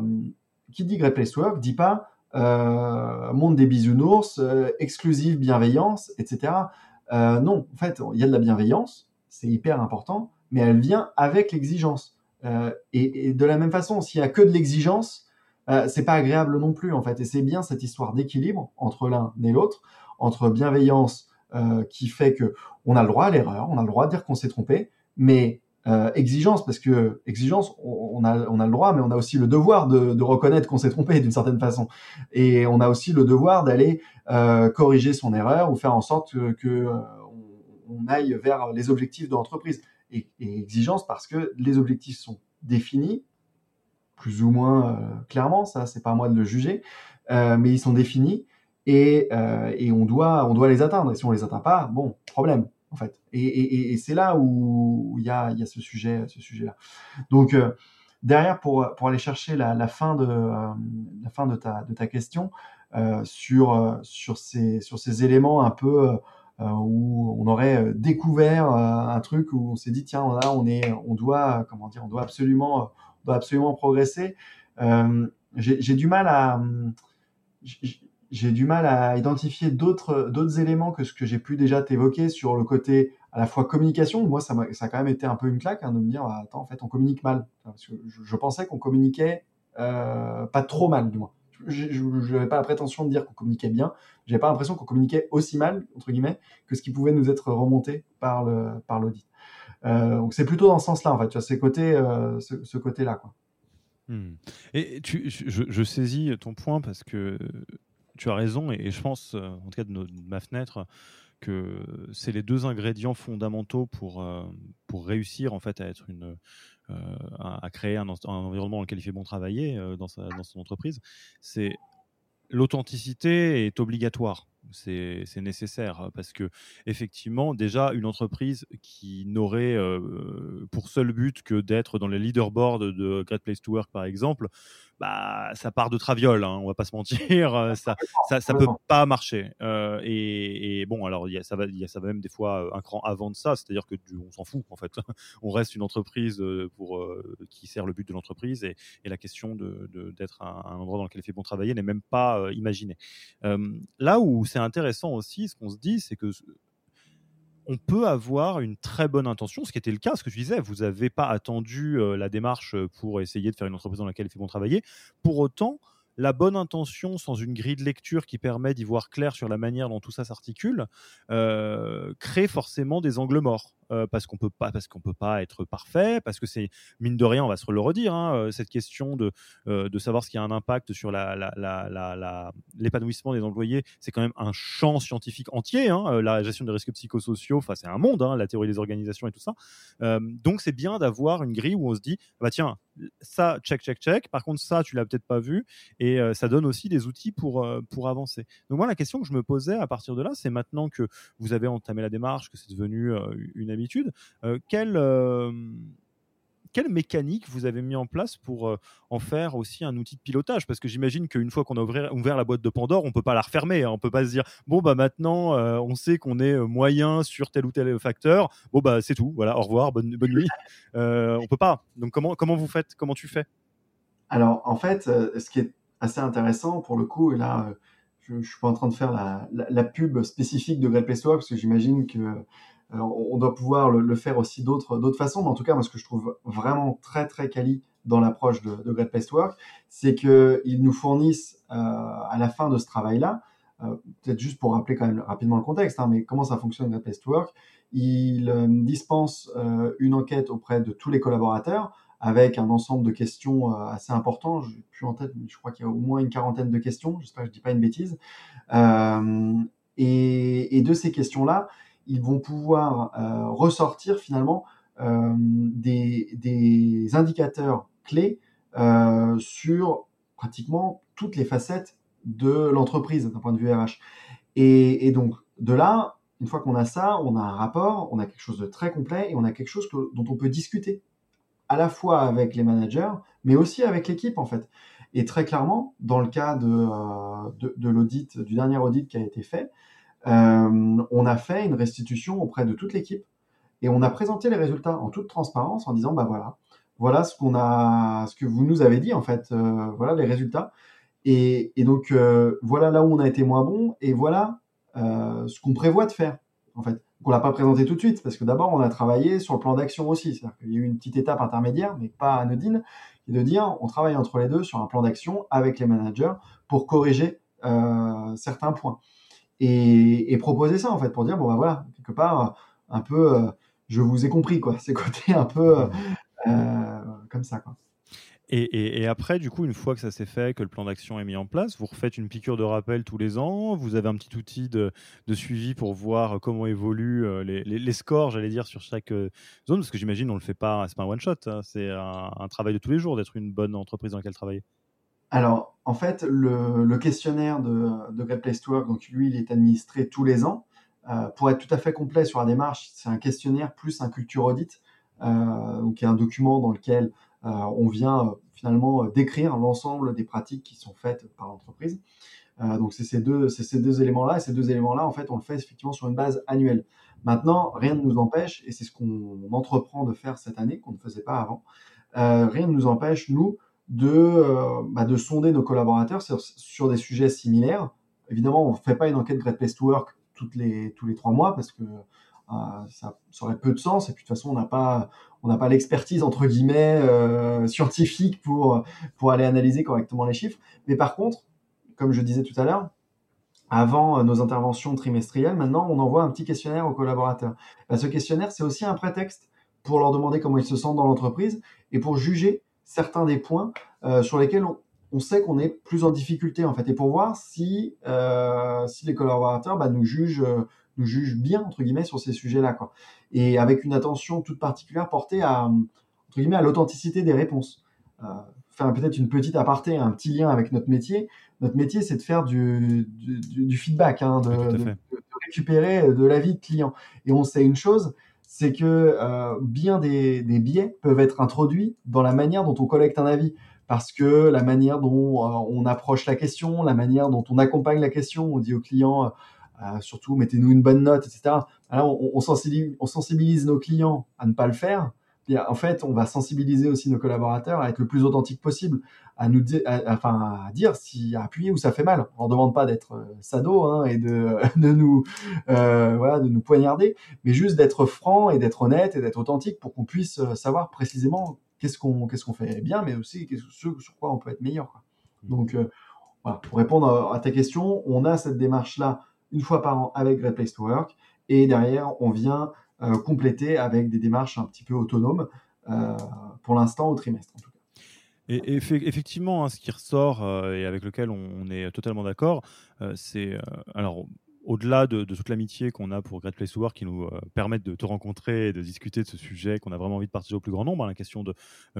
qui dit Great Place to Work dit pas euh, monde des bisounours, euh, exclusive bienveillance, etc. non, en fait, il y a de la bienveillance, c'est hyper important, mais elle vient avec l'exigence. Et, et, de la même façon, s'il y a que de l'exigence, c'est pas agréable non plus, en fait. Et c'est bien cette histoire d'équilibre entre l'un et l'autre, entre bienveillance euh, qui fait que on a le droit à l'erreur, on a le droit de dire qu'on s'est trompé, mais euh, exigence, parce que exigence, on, a, on a le droit, mais on a aussi le devoir de, reconnaître qu'on s'est trompé d'une certaine façon. Et on a aussi le devoir d'aller euh, corriger son erreur ou faire en sorte que, que on, aille vers les objectifs de l'entreprise. Et, exigence parce que les objectifs sont définis, plus ou moins clairement, ça c'est pas à moi de le juger, mais ils sont définis et, euh, et, on doit on doit les atteindre. Et si on les atteint pas, bon, problème en fait. Et, c'est là où il y a, y a ce sujet ce sujet là. Donc euh, derrière pour aller chercher la, la fin de euh, fin de ta question sur sur ces sur ces éléments un peu où on aurait découvert un truc où on s'est dit tiens là on est on doit comment dire on doit absolument on doit absolument progresser. j'ai du mal à j'ai du mal à identifier d'autres d'autres éléments que ce que j'ai pu déjà t'évoquer sur le côté à la fois communication. Moi, ça, a, ça a quand même été un peu une claque hein, de me dire bah, attends, en fait, on communique mal. Je, pensais qu'on communiquait euh, pas trop mal, du moins. Je n'avais pas la prétention de dire qu'on communiquait bien. J'avais pas l'impression qu'on communiquait aussi mal entre guillemets que ce qui pouvait nous être remonté par le par l'audit. Euh, donc c'est plutôt dans ce sens-là en fait. Tu côtés, euh, ce, ce côté-là quoi. Hmm. Et tu, je, je, saisis ton point parce que tu as raison, et, je pense, euh, en tout cas de, ma fenêtre, que c'est les deux ingrédients fondamentaux pour, euh, pour réussir en fait à être une, euh, à, créer un, environnement dans lequel il fait bon travailler dans, dans son entreprise. C'est l'authenticité est obligatoire. C'est nécessaire parce que effectivement déjà une entreprise qui n'aurait pour seul but que d'être dans les leaderboards de Great Place to Work par exemple bah, ça part de traviole, hein, on va pas se mentir, euh, ça, ça, ça peut pas marcher. Euh, et, bon, alors y a, ça va, y a, ça va même des fois euh, un cran avant de ça, c'est-à-dire que on s'en fout en fait. on reste une entreprise pour qui sert le but de l'entreprise et, la question de, d'être un, un, endroit dans lequel il fait bon travailler n'est même pas imaginée. là où c'est intéressant aussi, ce qu'on se dit, c'est que on peut avoir une très bonne intention, ce qui était le cas, ce que tu disais, vous n'avez pas attendu euh, la démarche euh, pour essayer de faire une entreprise dans laquelle il fait bon travailler. Pour autant, la bonne intention sans une grille de lecture qui permet d'y voir clair sur la manière dont tout ça s'articule euh, crée forcément des angles morts. Euh, parce qu'on peut pas parce qu'on peut pas être parfait, parce que c'est mine de rien, on va se le redire, hein, euh, cette question de euh, de savoir ce qui a un impact sur l'épanouissement la, des employés, c'est quand même un champ scientifique entier. Hein, la gestion des risques psychosociaux, enfin c'est un monde, hein, la théorie des organisations et tout ça. donc c'est bien d'avoir une grille où on se dit, bah tiens, ça check check check. Par contre ça tu l'as peut-être pas vu et ça donne aussi des outils pour pour avancer. Donc moi la question que je me posais à partir de là, c'est maintenant que vous avez entamé la démarche, que c'est devenu une Euh, quelle, euh, quelle mécanique vous avez mis en place pour euh, en faire aussi un outil de pilotage? Parce que j'imagine qu'une fois qu'on a ouvert, ouvert, la boîte de Pandore, on peut pas la refermer. Hein. On peut pas se dire bon bah maintenant on sait qu'on est moyen sur tel ou tel facteur. Bon bah c'est tout. Voilà, au revoir, bonne, bonne nuit. on peut pas. Donc comment comment vous faites? Comment tu fais? Alors en fait, ce qui est assez intéressant pour le coup, et là je, ne suis pas en train de faire la, la, pub spécifique de Work parce que j'imagine que on doit pouvoir le, faire aussi d'autres façons, mais en tout cas, moi, ce que je trouve vraiment très très quali dans l'approche de, de, Great Place to Work, c'est qu'ils nous fournissent euh, à la fin de ce travail-là, euh, peut-être juste pour rappeler quand même rapidement le contexte, hein, mais comment ça fonctionne Great Place to Work, ils euh, dispensent une enquête auprès de tous les collaborateurs avec un ensemble de questions assez importants. Je plus en tête, mais je crois qu'il y a au moins une quarantaine de questions. J'espère que je dis pas une bêtise. Et, de ces questions-là, ils vont pouvoir euh, ressortir finalement euh, des, indicateurs clés euh, sur pratiquement toutes les facettes de l'entreprise d'un point de vue RH. Et, donc de là, une fois qu'on a ça, on a un rapport, on a quelque chose de très complet et on a quelque chose dont on peut discuter à la fois avec les managers, mais aussi avec l'équipe en fait. Et très clairement, dans le cas de, l'audit, du dernier audit qui a été fait, on a fait une restitution auprès de toute l'équipe et on a présenté les résultats en toute transparence en disant bah voilà, voilà ce qu'on a, ce que vous nous avez dit en fait, euh, voilà les résultats. Et, donc euh, voilà là où on a été moins bon et voilà ce qu'on prévoit de faire en fait. On l'a pas présenté tout de suite parce que d'abord on a travaillé sur le plan d'action aussi, c'est-à-dire qu'il y a eu une petite étape intermédiaire mais pas anodine, et de dire on travaille entre les deux sur un plan d'action avec les managers pour corriger certains points et, proposer ça en fait pour dire bon bah voilà quelque part un peu euh, je vous ai compris quoi ces côtés un peu euh, euh, comme ça quoi. Et, après, du coup, une fois que ça s'est fait, que le plan d'action est mis en place, vous refaites une piqûre de rappel tous les ans. Vous avez un petit outil de, suivi pour voir comment évoluent les, scores, j'allais dire, sur chaque zone. Parce que j'imagine, on le fait pas, c'est pas un one shot. Hein. c'est un, travail de tous les jours d'être une bonne entreprise dans laquelle travailler. Alors, en fait, le, questionnaire de, Great Place to Work, lui, il est administré tous les ans. Euh, pour être tout à fait complet sur la démarche, c'est un questionnaire plus un culture audit, euh, il y a un document dans lequel euh, on vient finalement décrire l'ensemble des pratiques qui sont faites par l'entreprise. donc c'est ces deux, ces deux éléments-là, et ces deux éléments-là, en fait, on le fait effectivement sur une base annuelle. Maintenant, rien ne nous empêche, et c'est ce qu'on entreprend de faire cette année, qu'on ne faisait pas avant, rien ne nous empêche, nous, de, euh, bah, de sonder nos collaborateurs sur, sur, des sujets similaires. Évidemment, on ne fait pas une enquête Great Place to Work toutes les, tous les trois mois parce que euh, ça, ça, aurait peu de sens et puis de toute façon on n'a pas pas l'expertise entre guillemets euh, scientifique pour pour aller analyser correctement les chiffres mais par contre comme je disais tout à l'heure avant nos interventions trimestrielles maintenant on envoie un petit questionnaire aux collaborateurs bah, ce questionnaire c'est aussi un prétexte pour leur demander comment ils se sentent dans l'entreprise et pour juger certains des points euh, sur lesquels on, sait qu'on est plus en difficulté en fait, et pour voir si euh, si les collaborateurs bah, nous jugent nous jugent bien entre guillemets sur ces sujets-là quoi. Et avec une attention toute particulière portée à entre guillemets à l'authenticité des réponses. Euh, faire peut-être une petite aparté, un petit lien avec notre métier. Notre métier, c'est de faire du, du, feedback, hein, de, de, récupérer de l'avis de client. Et on sait une chose, c'est que euh, bien des, biais peuvent être introduits dans la manière dont on collecte un avis. parce que la manière dont on approche la question, la manière dont on accompagne la question, on dit au client surtout mettez-nous une bonne note, etc. Alors on, sensibilise, on, sensibilise, nos clients à ne pas le faire. Puis, en fait, on va sensibiliser aussi nos collaborateurs à être le plus authentique possible, à nous dire, enfin, à dire si à appuyer où ça fait mal. On ne demande pas d'être euh, sado hein, et de, de nous, euh, voilà, de nous poignarder, mais juste d'être franc et d'être honnête et d'être authentique pour qu'on puisse euh, savoir précisément qu'est-ce qu'on qu'est-ce qu'on fait bien, mais aussi ce sur quoi on peut être meilleur. Quoi. Mmh. Donc, voilà, pour répondre à ta question, on a cette démarche là une fois par an avec Great Place to Work. Et derrière, on vient euh, compléter avec des démarches un petit peu autonomes, euh, pour l'instant au trimestre en tout cas. Et, effectivement, hein, ce qui ressort euh, et avec lequel on, est totalement d'accord, c'est alors au-delà de, toute l'amitié qu'on a pour Great Place to Work qui nous permettent de te rencontrer et de discuter de ce sujet qu'on a vraiment envie de partager au plus grand nombre, hein, la question de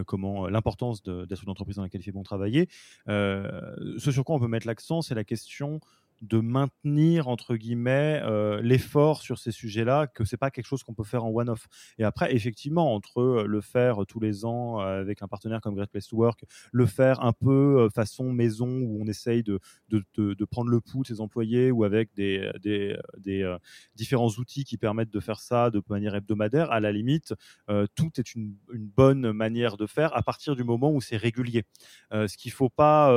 comment l'importance d'être une entreprise dans laquelle il fait bon travailler. ce sur quoi on peut mettre l'accent, c'est la question de maintenir entre guillemets euh, l'effort sur ces sujets-là, que c'est pas quelque chose qu'on peut faire en one-off. Et après, effectivement, entre euh, le faire tous les ans euh, avec un partenaire comme Great Place to Work, le faire un peu façon maison où on essaye de, de, de, prendre le pouls de ses employés ou avec des, des, des différents outils qui permettent de faire ça de manière hebdomadaire, à la limite, tout est une, une, bonne manière de faire à partir du moment où c'est régulier. ce qu'il faut pas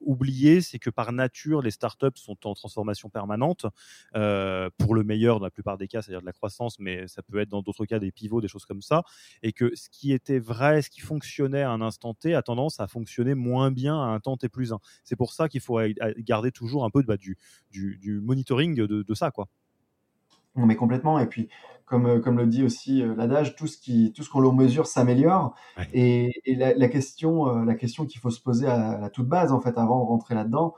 oublier, c'est que par nature, les startups sont en transformation permanente, euh, pour le meilleur dans la plupart des cas, c'est-à-dire de la croissance, mais ça peut être dans d'autres cas des pivots, des choses comme ça, et que ce qui était vrai, ce qui fonctionnait à un instant T, a tendance à fonctionner moins bien à un temps T plus 1. C'est pour ça qu'il faut garder toujours un peu bah, du, du, monitoring de, ça, quoi. mais complètement. Et puis, comme, euh, comme le dit aussi euh, l'adage, tout ce qui, tout ce qu'on mesure s'améliore. Et, la, question, la question qu'il faut se poser à la toute base, en fait, avant de rentrer là-dedans,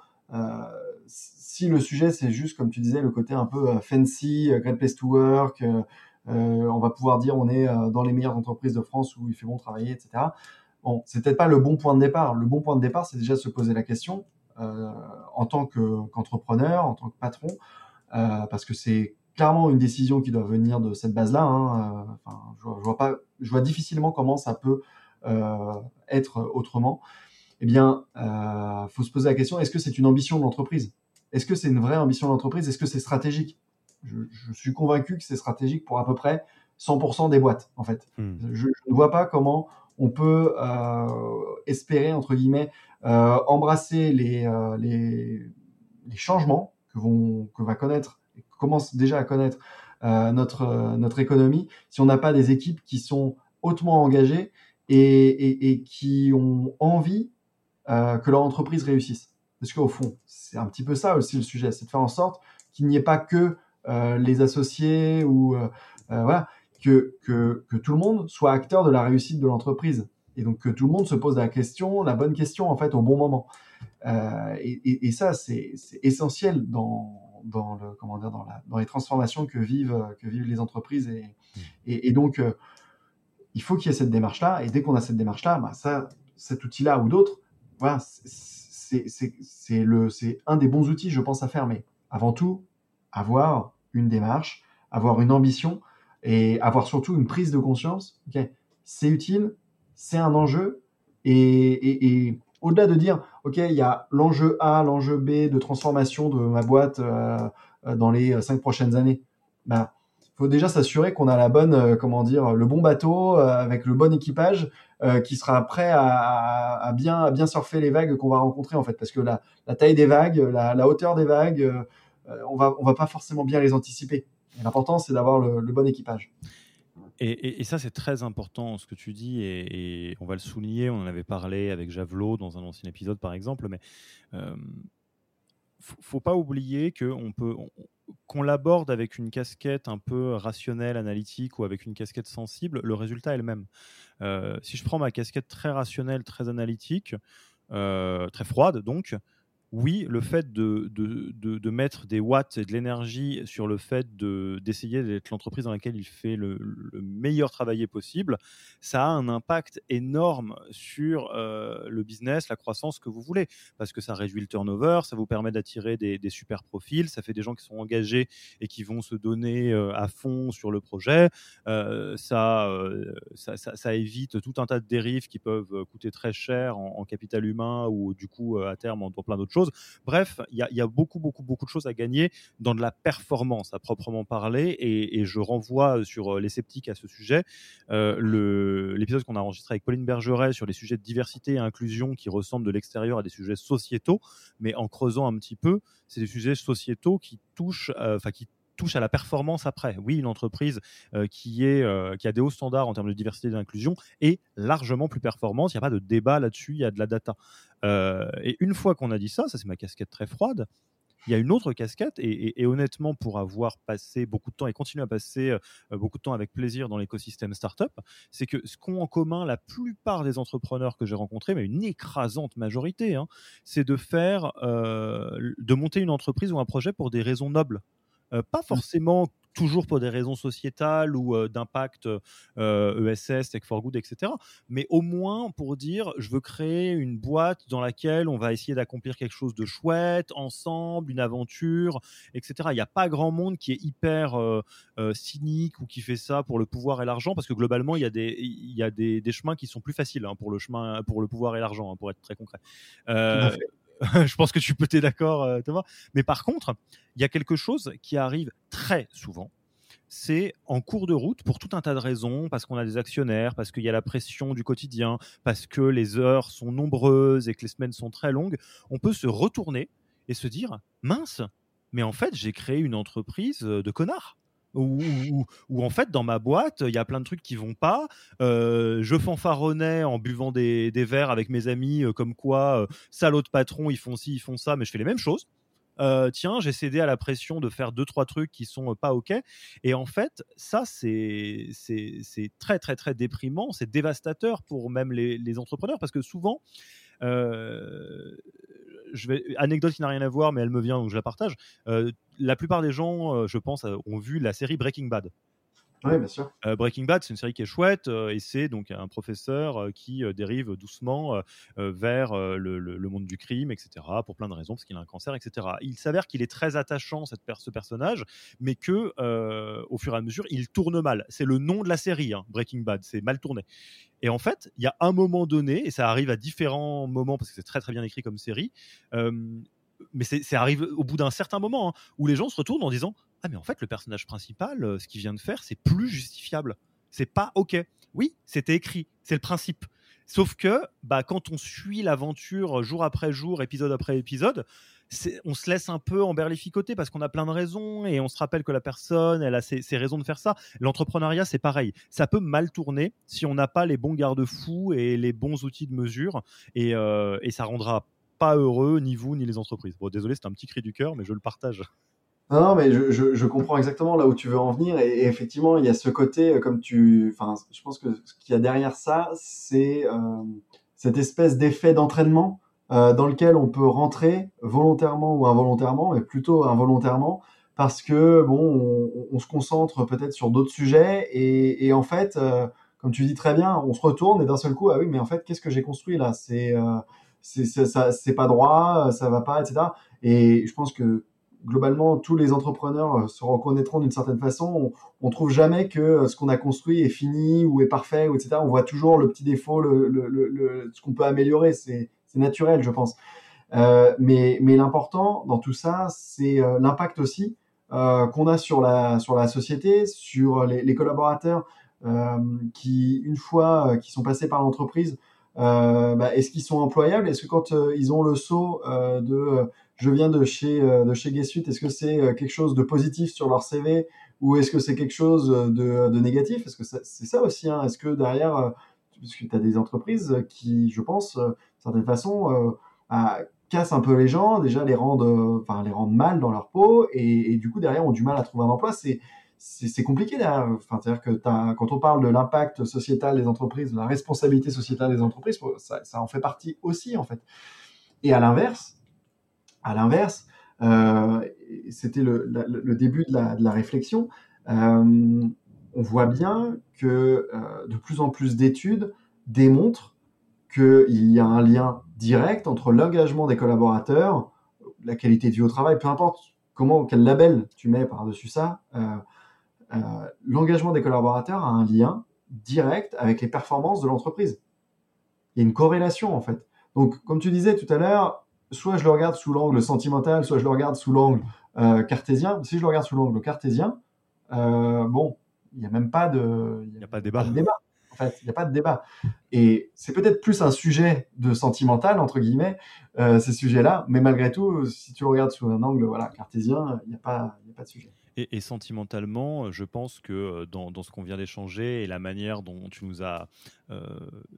si le sujet c'est juste comme tu disais le côté un peu euh, fancy, euh, great place to work, euh, on va pouvoir dire on est dans les meilleures entreprises de France où il fait bon travailler, etc. Bon, c'est peut-être pas le bon point de départ. Le bon point de départ, c'est déjà de se poser la question en tant qu'entrepreneur, en tant que patron, parce que c'est clairement une décision qui doit venir de cette base-là. Hein, enfin, je, vois, je vois difficilement comment ça peut être autrement eh bien, euh, faut se poser la question est-ce que c'est une ambition de l'entreprise? Est-ce que c'est une vraie ambition de l'entreprise? Est-ce que c'est stratégique? Je, suis convaincu que c'est stratégique pour à peu près 100% des boîtes, en fait. Hmm. Je, ne vois pas comment on peut euh, espérer, entre guillemets, euh, embrasser les, euh, les, les, changements que, vont, que va connaître, et commence déjà à connaître notre, notre économie, si on n'a pas des équipes qui sont hautement engagées et, et, et qui ont envie euh, que leur entreprise réussisse. Parce qu'au fond, c'est un petit peu ça aussi le sujet, c'est de faire en sorte qu'il n'y ait pas que euh, les associés ou euh, voilà, que, que, que, tout le monde soit acteur de la réussite de l'entreprise. Et donc que tout le monde se pose la question, la bonne question en fait au bon moment. Et, ça, c'est essentiel dans, dans, le, comment dire, dans, la, dans les transformations que vivent, que vivent les entreprises. Et donc, il faut qu'il y ait cette démarche-là. Et dès qu'on a cette démarche-là, bah ça, cet outil-là ou d'autres, voilà, c'est un des bons outils, je pense, à faire. Mais avant tout, avoir une démarche, avoir une ambition et avoir surtout une prise de conscience. C'est utile, c'est un enjeu et, et, au-delà de dire, ok, il y a l'enjeu A, l'enjeu B de transformation de ma boîte euh, dans les cinq prochaines années. Bah, faut déjà s'assurer qu'on a la bonne, euh, comment dire, le bon bateau euh, avec le bon équipage euh, qui sera prêt à, bien, surfer les vagues qu'on va rencontrer en fait, parce que la, taille des vagues, la, hauteur des vagues, on va on pas forcément bien les anticiper. L'important c'est d'avoir le, bon équipage. Et, ça, c'est très important ce que tu dis, et, on va le souligner. On en avait parlé avec Javelot dans un ancien épisode, par exemple, mais euh, faut pas oublier qu'on peut, qu'on l'aborde avec une casquette un peu rationnelle, analytique ou avec une casquette sensible, le résultat est le même. Euh, si je prends ma casquette très rationnelle, très analytique, euh, très froide donc, oui, le fait de, de, mettre des watts et de l'énergie sur le fait d'essayer d'être l'entreprise dans laquelle il fait le, meilleur travail possible, ça a un impact énorme sur euh, le business, la croissance que vous voulez, parce que ça réduit le turnover, ça vous permet d'attirer des, super profils, ça fait des gens qui sont engagés et qui vont se donner euh, à fond sur le projet, euh, ça, ça, évite tout un tas de dérives qui peuvent coûter très cher en, capital humain ou du coup à terme en plein d'autres choses Bref, il y, a beaucoup, beaucoup, beaucoup de choses à gagner dans de la performance à proprement parler. Et, je renvoie sur euh, les sceptiques à ce sujet. Euh, l'épisode qu'on a enregistré avec Pauline Bergeret sur les sujets de diversité et inclusion qui ressemblent de l'extérieur à des sujets sociétaux, mais en creusant un petit peu, c'est des sujets sociétaux qui touchent, euh, enfin qui touche à la performance après. Oui, une entreprise euh, euh, qui a des hauts standards en termes de diversité et d'inclusion est largement plus performante. Il n'y a pas de débat là-dessus, il y a de la data. Euh, et une fois qu'on a dit ça, ça c'est ma casquette très froide, il y a une autre casquette, et, honnêtement, pour avoir passé beaucoup de temps et continuer à passer beaucoup de temps avec plaisir dans l'écosystème startup, c'est que ce qu'ont en commun la plupart des entrepreneurs que j'ai rencontrés, mais une écrasante majorité, hein, c'est de faire, de monter une entreprise ou un projet pour des raisons nobles. Euh, pas mmh. forcément toujours pour des raisons sociétales ou euh, d'impact ESS, euh, e Tech for Good, etc. Mais au moins pour dire, je veux créer une boîte dans laquelle on va essayer d'accomplir quelque chose de chouette, ensemble, une aventure, etc. Il n'y a pas grand monde qui est hyper cynique ou qui fait ça pour le pouvoir et l'argent, parce que globalement, il y a des, il y a des, des chemins qui sont plus faciles hein, pour, le chemin, pour le pouvoir et l'argent, hein, pour être très concret. je pense que tu peux être d'accord, euh, Thomas. Mais par contre, il y a quelque chose qui arrive très souvent. C'est en cours de route pour tout un tas de raisons, parce qu'on a des actionnaires, parce qu'il y a la pression du quotidien, parce que les heures sont nombreuses et que les semaines sont très longues. On peut se retourner et se dire mince, mais en fait, j'ai créé une entreprise de connards où, en fait dans ma boîte il y a plein de trucs qui vont pas. Euh, je fanfaronnais en buvant des, verres avec mes amis euh, comme quoi euh, salaud de patron ils font ci ils font ça mais je fais les mêmes choses. Tiens j'ai cédé à la pression de faire deux trois trucs qui sont pas ok. Et en fait ça c'est c'est très très très déprimant c'est dévastateur pour même les, les entrepreneurs parce que souvent je vais, anecdote qui n'a rien à voir, mais elle me vient, donc je la partage. Euh, la plupart des gens, euh, je pense, ont vu la série Breaking Bad. Oui, bien sûr. Euh, Breaking Bad, c'est une série qui est chouette euh, et c'est donc un professeur euh, qui dérive doucement vers le, monde du crime, etc. Pour plein de raisons, parce qu'il a un cancer, etc. Il s'avère qu'il est très attachant cette ce personnage, mais que au fur et à mesure, il tourne mal. C'est le nom de la série, hein, Breaking Bad. C'est mal tourné. Et en fait, il y a un moment donné, et ça arrive à différents moments parce que c'est très très bien écrit comme série mais c'est arrive au bout d'un certain moment hein, où les gens se retournent en disant ah mais en fait le personnage principal euh, ce qu'il vient de faire c'est plus justifiable c'est pas ok oui c'était écrit c'est le principe sauf que bah quand on suit l'aventure jour après jour épisode après épisode on se laisse un peu emberlificoter parce qu'on a plein de raisons et on se rappelle que la personne, elle a ses, raisons de faire ça. L'entrepreneuriat, c'est pareil. Ça peut mal tourner si on n'a pas les bons garde-fous et les bons outils de mesure et, euh, et ça rendra pas heureux, ni vous, ni les entreprises. Bon, désolé, c'est un petit cri du cœur, mais je le partage. Non, mais je, comprends exactement là où tu veux en venir. Et, effectivement, il y a ce côté, euh, comme tu. Enfin, je pense que ce qu'il y a derrière ça, c'est euh, cette espèce d'effet d'entraînement euh, dans lequel on peut rentrer volontairement ou involontairement, mais plutôt involontairement, parce que, bon, on, se concentre peut-être sur d'autres sujets. Et, en fait, comme tu dis très bien, on se retourne et d'un seul coup, ah oui, mais en fait, qu'est-ce que j'ai construit là? C'est c'est pas droit, ça va pas, etc. Et je pense que globalement, tous les entrepreneurs euh, se reconnaîtront d'une certaine façon. On, on, trouve jamais que euh, ce qu'on a construit est fini ou est parfait, ou etc. On voit toujours le petit défaut, le, ce qu'on peut améliorer. C'est naturel, je pense. Euh, mais mais l'important dans tout ça, c'est euh, l'impact aussi euh, qu'on a sur la sur la société, sur les, les collaborateurs qui, une fois qu'ils sont passés par l'entreprise, euh, bah, est-ce qu'ils sont employables? Est-ce que quand euh, ils ont le saut euh, de je viens de chez de chez Guessuit, est-ce que c'est quelque chose de positif sur leur CV ou est-ce que c'est quelque chose de, de négatif? Est-ce que c'est ça aussi hein? Est-ce que derrière, parce que tu as des entreprises qui, je pense, d'une certaine façon, cassent un peu les gens, déjà les rendent, enfin les rendent mal dans leur peau et, du coup derrière ont du mal à trouver un emploi. C'est compliqué derrière. Enfin, c'est-à-dire que quand on parle de l'impact sociétal des entreprises, de la responsabilité sociétale des entreprises, ça, en fait partie aussi, en fait. Et à l'inverse, À l'inverse, euh, c'était le, début de la, de la réflexion. Euh, on voit bien que euh, de plus en plus d'études démontrent qu'il y a un lien direct entre l'engagement des collaborateurs, la qualité de vie au travail, peu importe comment, quel label tu mets par-dessus ça, l'engagement des collaborateurs a un lien direct avec les performances de l'entreprise. Il y a une corrélation en fait. Donc, comme tu disais tout à l'heure, soit je le regarde sous l'angle sentimental, soit je le regarde sous l'angle euh, cartésien. Si je le regarde sous l'angle cartésien, euh, bon, il n'y a même pas de, il a, pas de débat. En fait, il n'y a pas de débat. Et c'est peut-être plus un sujet de sentimental entre guillemets euh, ces sujets-là, mais malgré tout, si tu le regardes sous un angle voilà cartésien, il n'y a pas, il a pas de sujet. Et, sentimentalement, je pense que euh, dans, ce qu'on vient d'échanger et la manière dont tu nous as euh,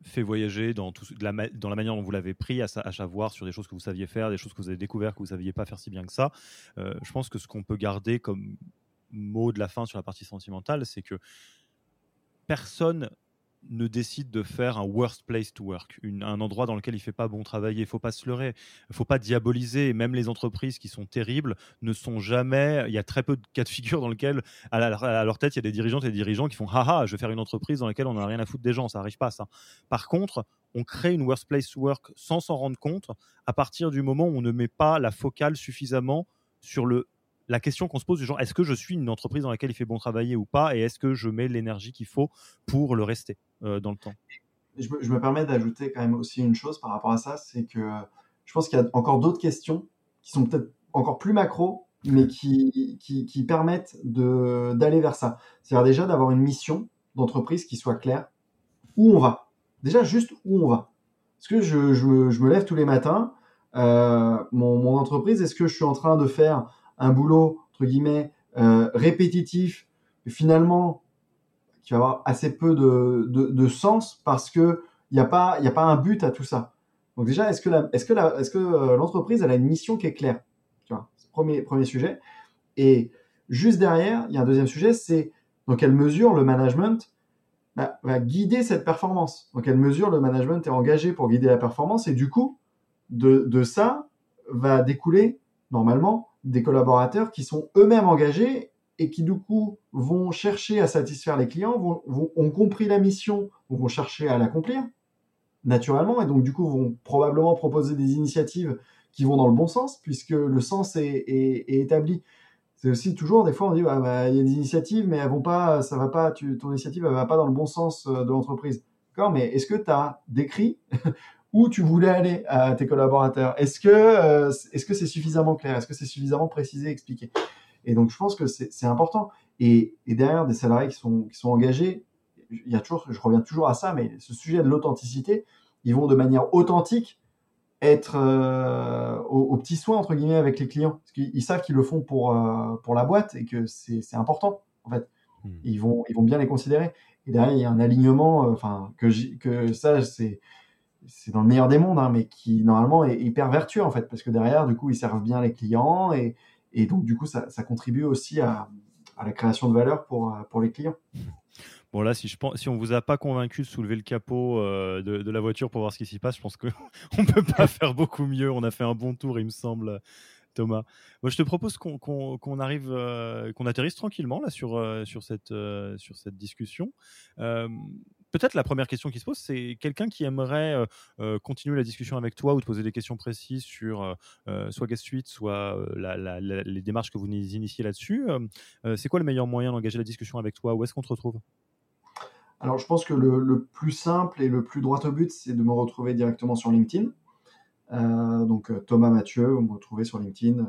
fait voyager, dans, tout, la, dans la manière dont vous l'avez pris, à, savoir sur des choses que vous saviez faire, des choses que vous avez découvert que vous ne saviez pas faire si bien que ça, euh, je pense que ce qu'on peut garder comme mot de la fin sur la partie sentimentale, c'est que personne ne décide de faire un worst place to work, un endroit dans lequel il fait pas bon travailler. Il faut pas se leurrer, il faut pas diaboliser. Même les entreprises qui sont terribles ne sont jamais. Il y a très peu de cas de figure dans lesquels, à, leur tête, il y a des dirigeantes et des dirigeants qui font haha, je vais faire une entreprise dans laquelle on n'a rien à foutre des gens. Ça arrive pas, ça. Par contre, on crée une worst place to work sans s'en rendre compte à partir du moment où on ne met pas la focale suffisamment sur le la question qu'on se pose du genre est-ce que je suis une entreprise dans laquelle il fait bon travailler ou pas et est-ce que je mets l'énergie qu'il faut pour le rester euh, dans le temps? Je me, permets d'ajouter quand même aussi une chose par rapport à ça, c'est que je pense qu'il y a encore d'autres questions qui sont peut-être encore plus macro, mais qui, qui, permettent d'aller vers ça. C'est-à-dire déjà d'avoir une mission d'entreprise qui soit claire. Où on va? Déjà juste où on va? Est-ce que je, je, me, lève tous les matins euh, mon, mon, entreprise, est-ce que je suis en train de faire un boulot, entre guillemets, euh, répétitif, finalement, qui va avoir assez peu de, de, sens parce que il n'y a, pas, a pas un but à tout ça. Donc déjà, est-ce que est-ce que est-ce que, euh, l'entreprise, elle a une mission qui est claire? Tu vois, premier, premier sujet. Et juste derrière, il y a un deuxième sujet, c'est dans quelle mesure le management bah, va guider cette performance? Dans quelle mesure le management est engagé pour guider la performance? Et du coup, de, de ça va découler, normalement, des collaborateurs qui sont eux-mêmes engagés et qui du coup vont chercher à satisfaire les clients, ont compris la mission, vont chercher à l'accomplir naturellement et donc du coup vont probablement proposer des initiatives qui vont dans le bon sens puisque le sens est, établi. C'est aussi toujours des fois on dit bah, bah, il y a des initiatives mais elles vont pas, ça va pas, ton initiative elle va pas dans le bon sens euh, de l'entreprise. D'accord, mais est-ce que tu as décrit où tu voulais aller à tes collaborateurs. Est-ce que euh, est-ce que c'est suffisamment clair? Est-ce que c'est suffisamment précisé, expliqué? Et donc je pense que c'est important. Et, et, derrière des salariés qui sont qui sont engagés, il y a toujours, je reviens toujours à ça, mais ce sujet de l'authenticité, ils vont de manière authentique être euh, au, petit soin entre guillemets avec les clients, parce qu'ils savent qu'ils le font pour euh, pour la boîte et que c'est important en fait. Hmm. Ils vont ils vont bien les considérer. Et derrière il y a un alignement, euh, enfin que que ça c'est c'est dans le meilleur des mondes, hein, mais qui normalement est hyper vertueux en fait, parce que derrière, du coup, ils servent bien les clients et, donc du coup, ça, contribue aussi à, la création de valeur pour, pour les clients. Bon là, si, on vous a pas convaincu de soulever le capot euh, de, la voiture pour voir ce qui s'y passe, je pense qu'on ne peut pas faire beaucoup mieux. On a fait un bon tour, il me semble, Thomas. Moi, je te propose qu'on arrive, euh, qu'on atterrisse tranquillement là euh, sur cette discussion peut-être la première question qui se pose, c'est quelqu'un qui aimerait euh, euh, continuer la discussion avec toi ou te poser des questions précises sur euh, soit Guest Suite, soit les démarches que vous initiez là-dessus. c'est quoi le meilleur moyen d'engager la discussion avec toi? Où est-ce qu'on te retrouve? Alors, je pense que le, plus simple et le plus droit au but, c'est de me retrouver directement sur LinkedIn. donc, Thomas Mathieu, vous me retrouvez sur LinkedIn.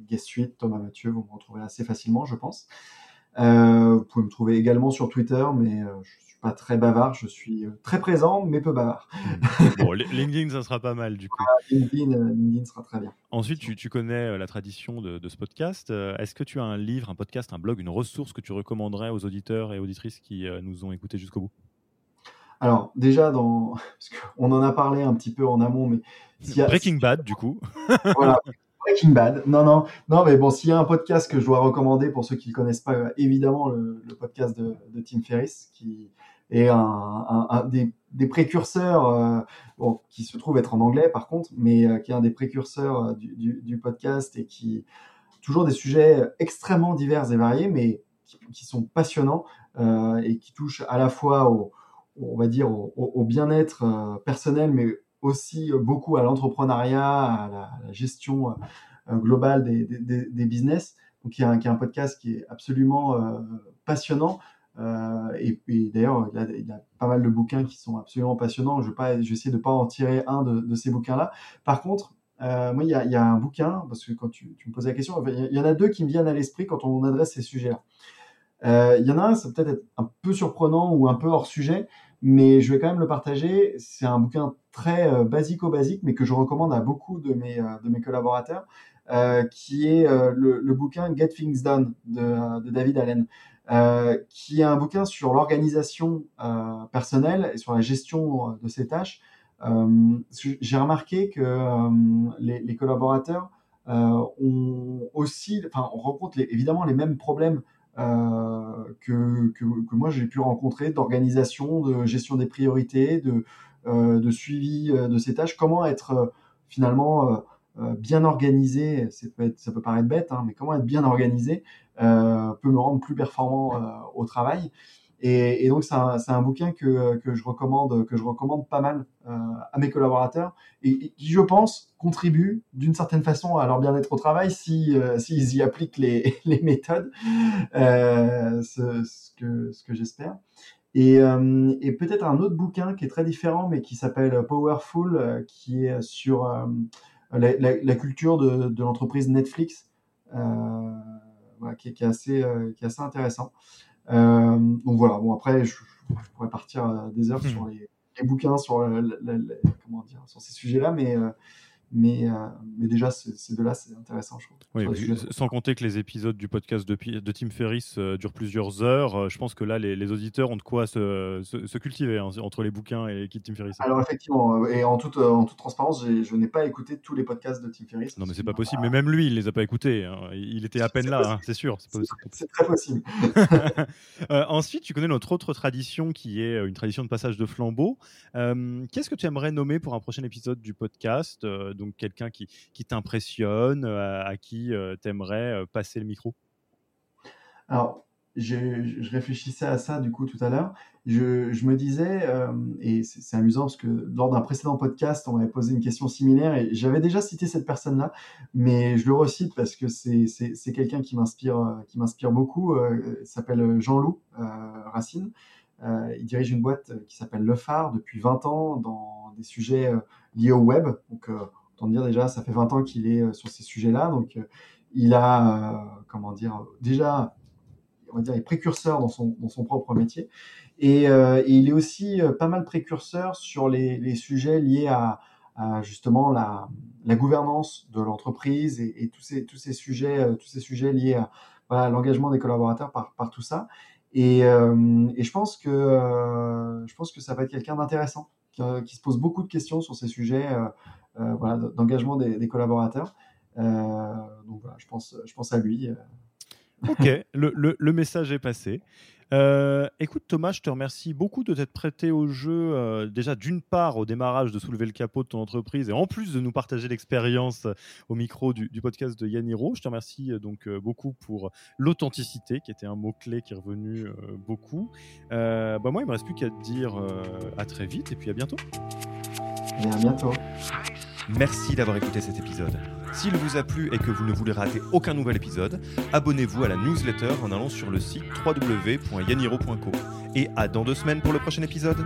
Guest Suite, Thomas Mathieu, vous me retrouvez assez facilement, je pense. vous pouvez me trouver également sur Twitter, mais je pas très bavard, je suis euh, très présent, mais peu bavard. Hmm. Bon, LinkedIn, ça sera pas mal du coup. Ah, LinkedIn, euh, LinkedIn, sera très bien. Ensuite, tu, tu connais euh, la tradition de, de ce podcast. Est-ce que tu as un livre, un podcast, un blog, une ressource que tu recommanderais aux auditeurs et auditrices qui nous ont écoutés jusqu'au bout? Alors déjà, dans... Parce on en a parlé un petit peu en amont, mais Breaking Bad, du coup. voilà, Breaking Bad. Non, non, non, mais bon, s'il y a un podcast que je dois recommander pour ceux qui ne connaissent pas, évidemment le, podcast de, de Tim Ferriss, qui est un, des, précurseurs, bon, qui se trouve être en anglais par contre, mais qui est un des précurseurs du, du, podcast et qui toujours des sujets extrêmement divers et variés, mais qui, sont passionnants et qui touchent à la fois au, on va dire au, bien-être personnel, mais aussi beaucoup à l'entrepreneuriat, à la, gestion globale des, des, business. Donc il y, a un podcast qui est absolument passionnant. Euh, et, d'ailleurs, il, y a pas mal de bouquins qui sont absolument passionnants. Je vais, pas, je vais essayer de pas en tirer un de, ces bouquins-là. Par contre, euh, moi, il y, a, il un bouquin, parce que quand tu, me posais la question, il y en a deux qui me viennent à l'esprit quand on adresse ces sujets-là. Euh, il y en a un, ça peut-être être un peu surprenant ou un peu hors sujet, mais je vais quand même le partager. C'est un bouquin très euh, basico-basique, mais que je recommande à beaucoup de mes, de mes collaborateurs, qui est le, bouquin Get Things Done de David Allen. Euh, qui est un bouquin sur l'organisation euh, personnelle et sur la gestion euh, de ses tâches. J'ai remarqué que les, collaborateurs ont aussi, enfin, on évidemment les mêmes problèmes que, que, moi j'ai pu rencontrer d'organisation, de gestion des priorités, de, de suivi de ces tâches. Comment être finalement bien organisé, ça peut, paraître bête, hein, mais comment être bien organisé peut me rendre plus performant euh, au travail. Et, donc c'est un, bouquin que, je recommande que je recommande pas mal euh, à mes collaborateurs et, qui je pense contribue d'une certaine façon à leur bien-être au travail si s'ils y appliquent les, méthodes euh, ce, que j'espère et, peut-être un autre bouquin qui est très différent mais qui s'appelle Powerful qui est sur la, culture de, l'entreprise Netflix euh, qui, est assez, euh, qui est assez intéressant. Euh, donc voilà, bon après, je, pourrais partir euh, des heures hmm. sur les, les, bouquins, sur, comment dire, sur ces sujets-là, mais mais, euh, mais déjà, ces deux-là, c'est intéressant, je trouve. Oui, sans compter que les épisodes du podcast de, de Tim Ferriss euh, durent plusieurs heures. Euh, je pense que là, les, les auditeurs ont de quoi se, se, cultiver hein, entre les bouquins et Tim Ferriss. Alors, effectivement, et en toute, en toute transparence, je n'ai pas écouté tous les podcasts de Tim Ferriss. Non, mais c'est pas possible. Mais même lui, il les a pas écoutés. Hein. Il était à peine là, hein, c'est sûr. C'est très possible. ensuite, tu connais notre autre tradition qui est une tradition de passage de flambeau. Qu'est-ce que tu aimerais nommer pour un prochain épisode du podcast donc quelqu'un qui, qui t'impressionne, euh, à, qui euh, tu aimerais euh, passer le micro? Alors, je, réfléchissais à ça du coup tout à l'heure. Je, je, me disais, et c'est amusant parce que lors d'un précédent podcast, on m'avait posé une question similaire et j'avais déjà cité cette personne-là, mais je le recite parce que c'est quelqu'un qui m'inspire qui m'inspire beaucoup. il s'appelle Jean-Loup Racine. il dirige une boîte qui s'appelle Le Phare depuis 20 ans dans des sujets liés au web. Donc, Autant dire déjà, ça fait 20 ans qu'il est euh, sur ces sujets-là. Donc, euh, il a, euh, comment dire, déjà, on va dire, est précurseur dans son, dans son propre métier. Et, il est aussi pas mal précurseur sur les, sujets liés à, justement la, gouvernance de l'entreprise et, tous, ces, tous, ces sujets, tous ces sujets liés à l'engagement des collaborateurs par, tout ça. Et, je pense que je pense que ça va être quelqu'un d'intéressant qui, se pose beaucoup de questions sur ces sujets voilà, d'engagement des, collaborateurs. Euh, donc voilà, je pense, je pense à lui. Euh. Ok, le, le, message est passé. écoute Thomas, je te remercie beaucoup de t'être prêté au jeu, déjà d'une part au démarrage de soulever le capot de ton entreprise et en plus de nous partager l'expérience au micro du, podcast de Yaniro. Je te remercie donc beaucoup pour l'authenticité qui était un mot-clé qui est revenu beaucoup. bah moi, il me reste plus qu'à te dire à très vite et puis à bientôt. Et à bientôt. Merci d'avoir écouté cet épisode. S'il vous a plu et que vous ne voulez rater aucun nouvel épisode, abonnez-vous à la newsletter en allant sur le site www.yaniro.co. Et à dans deux semaines pour le prochain épisode.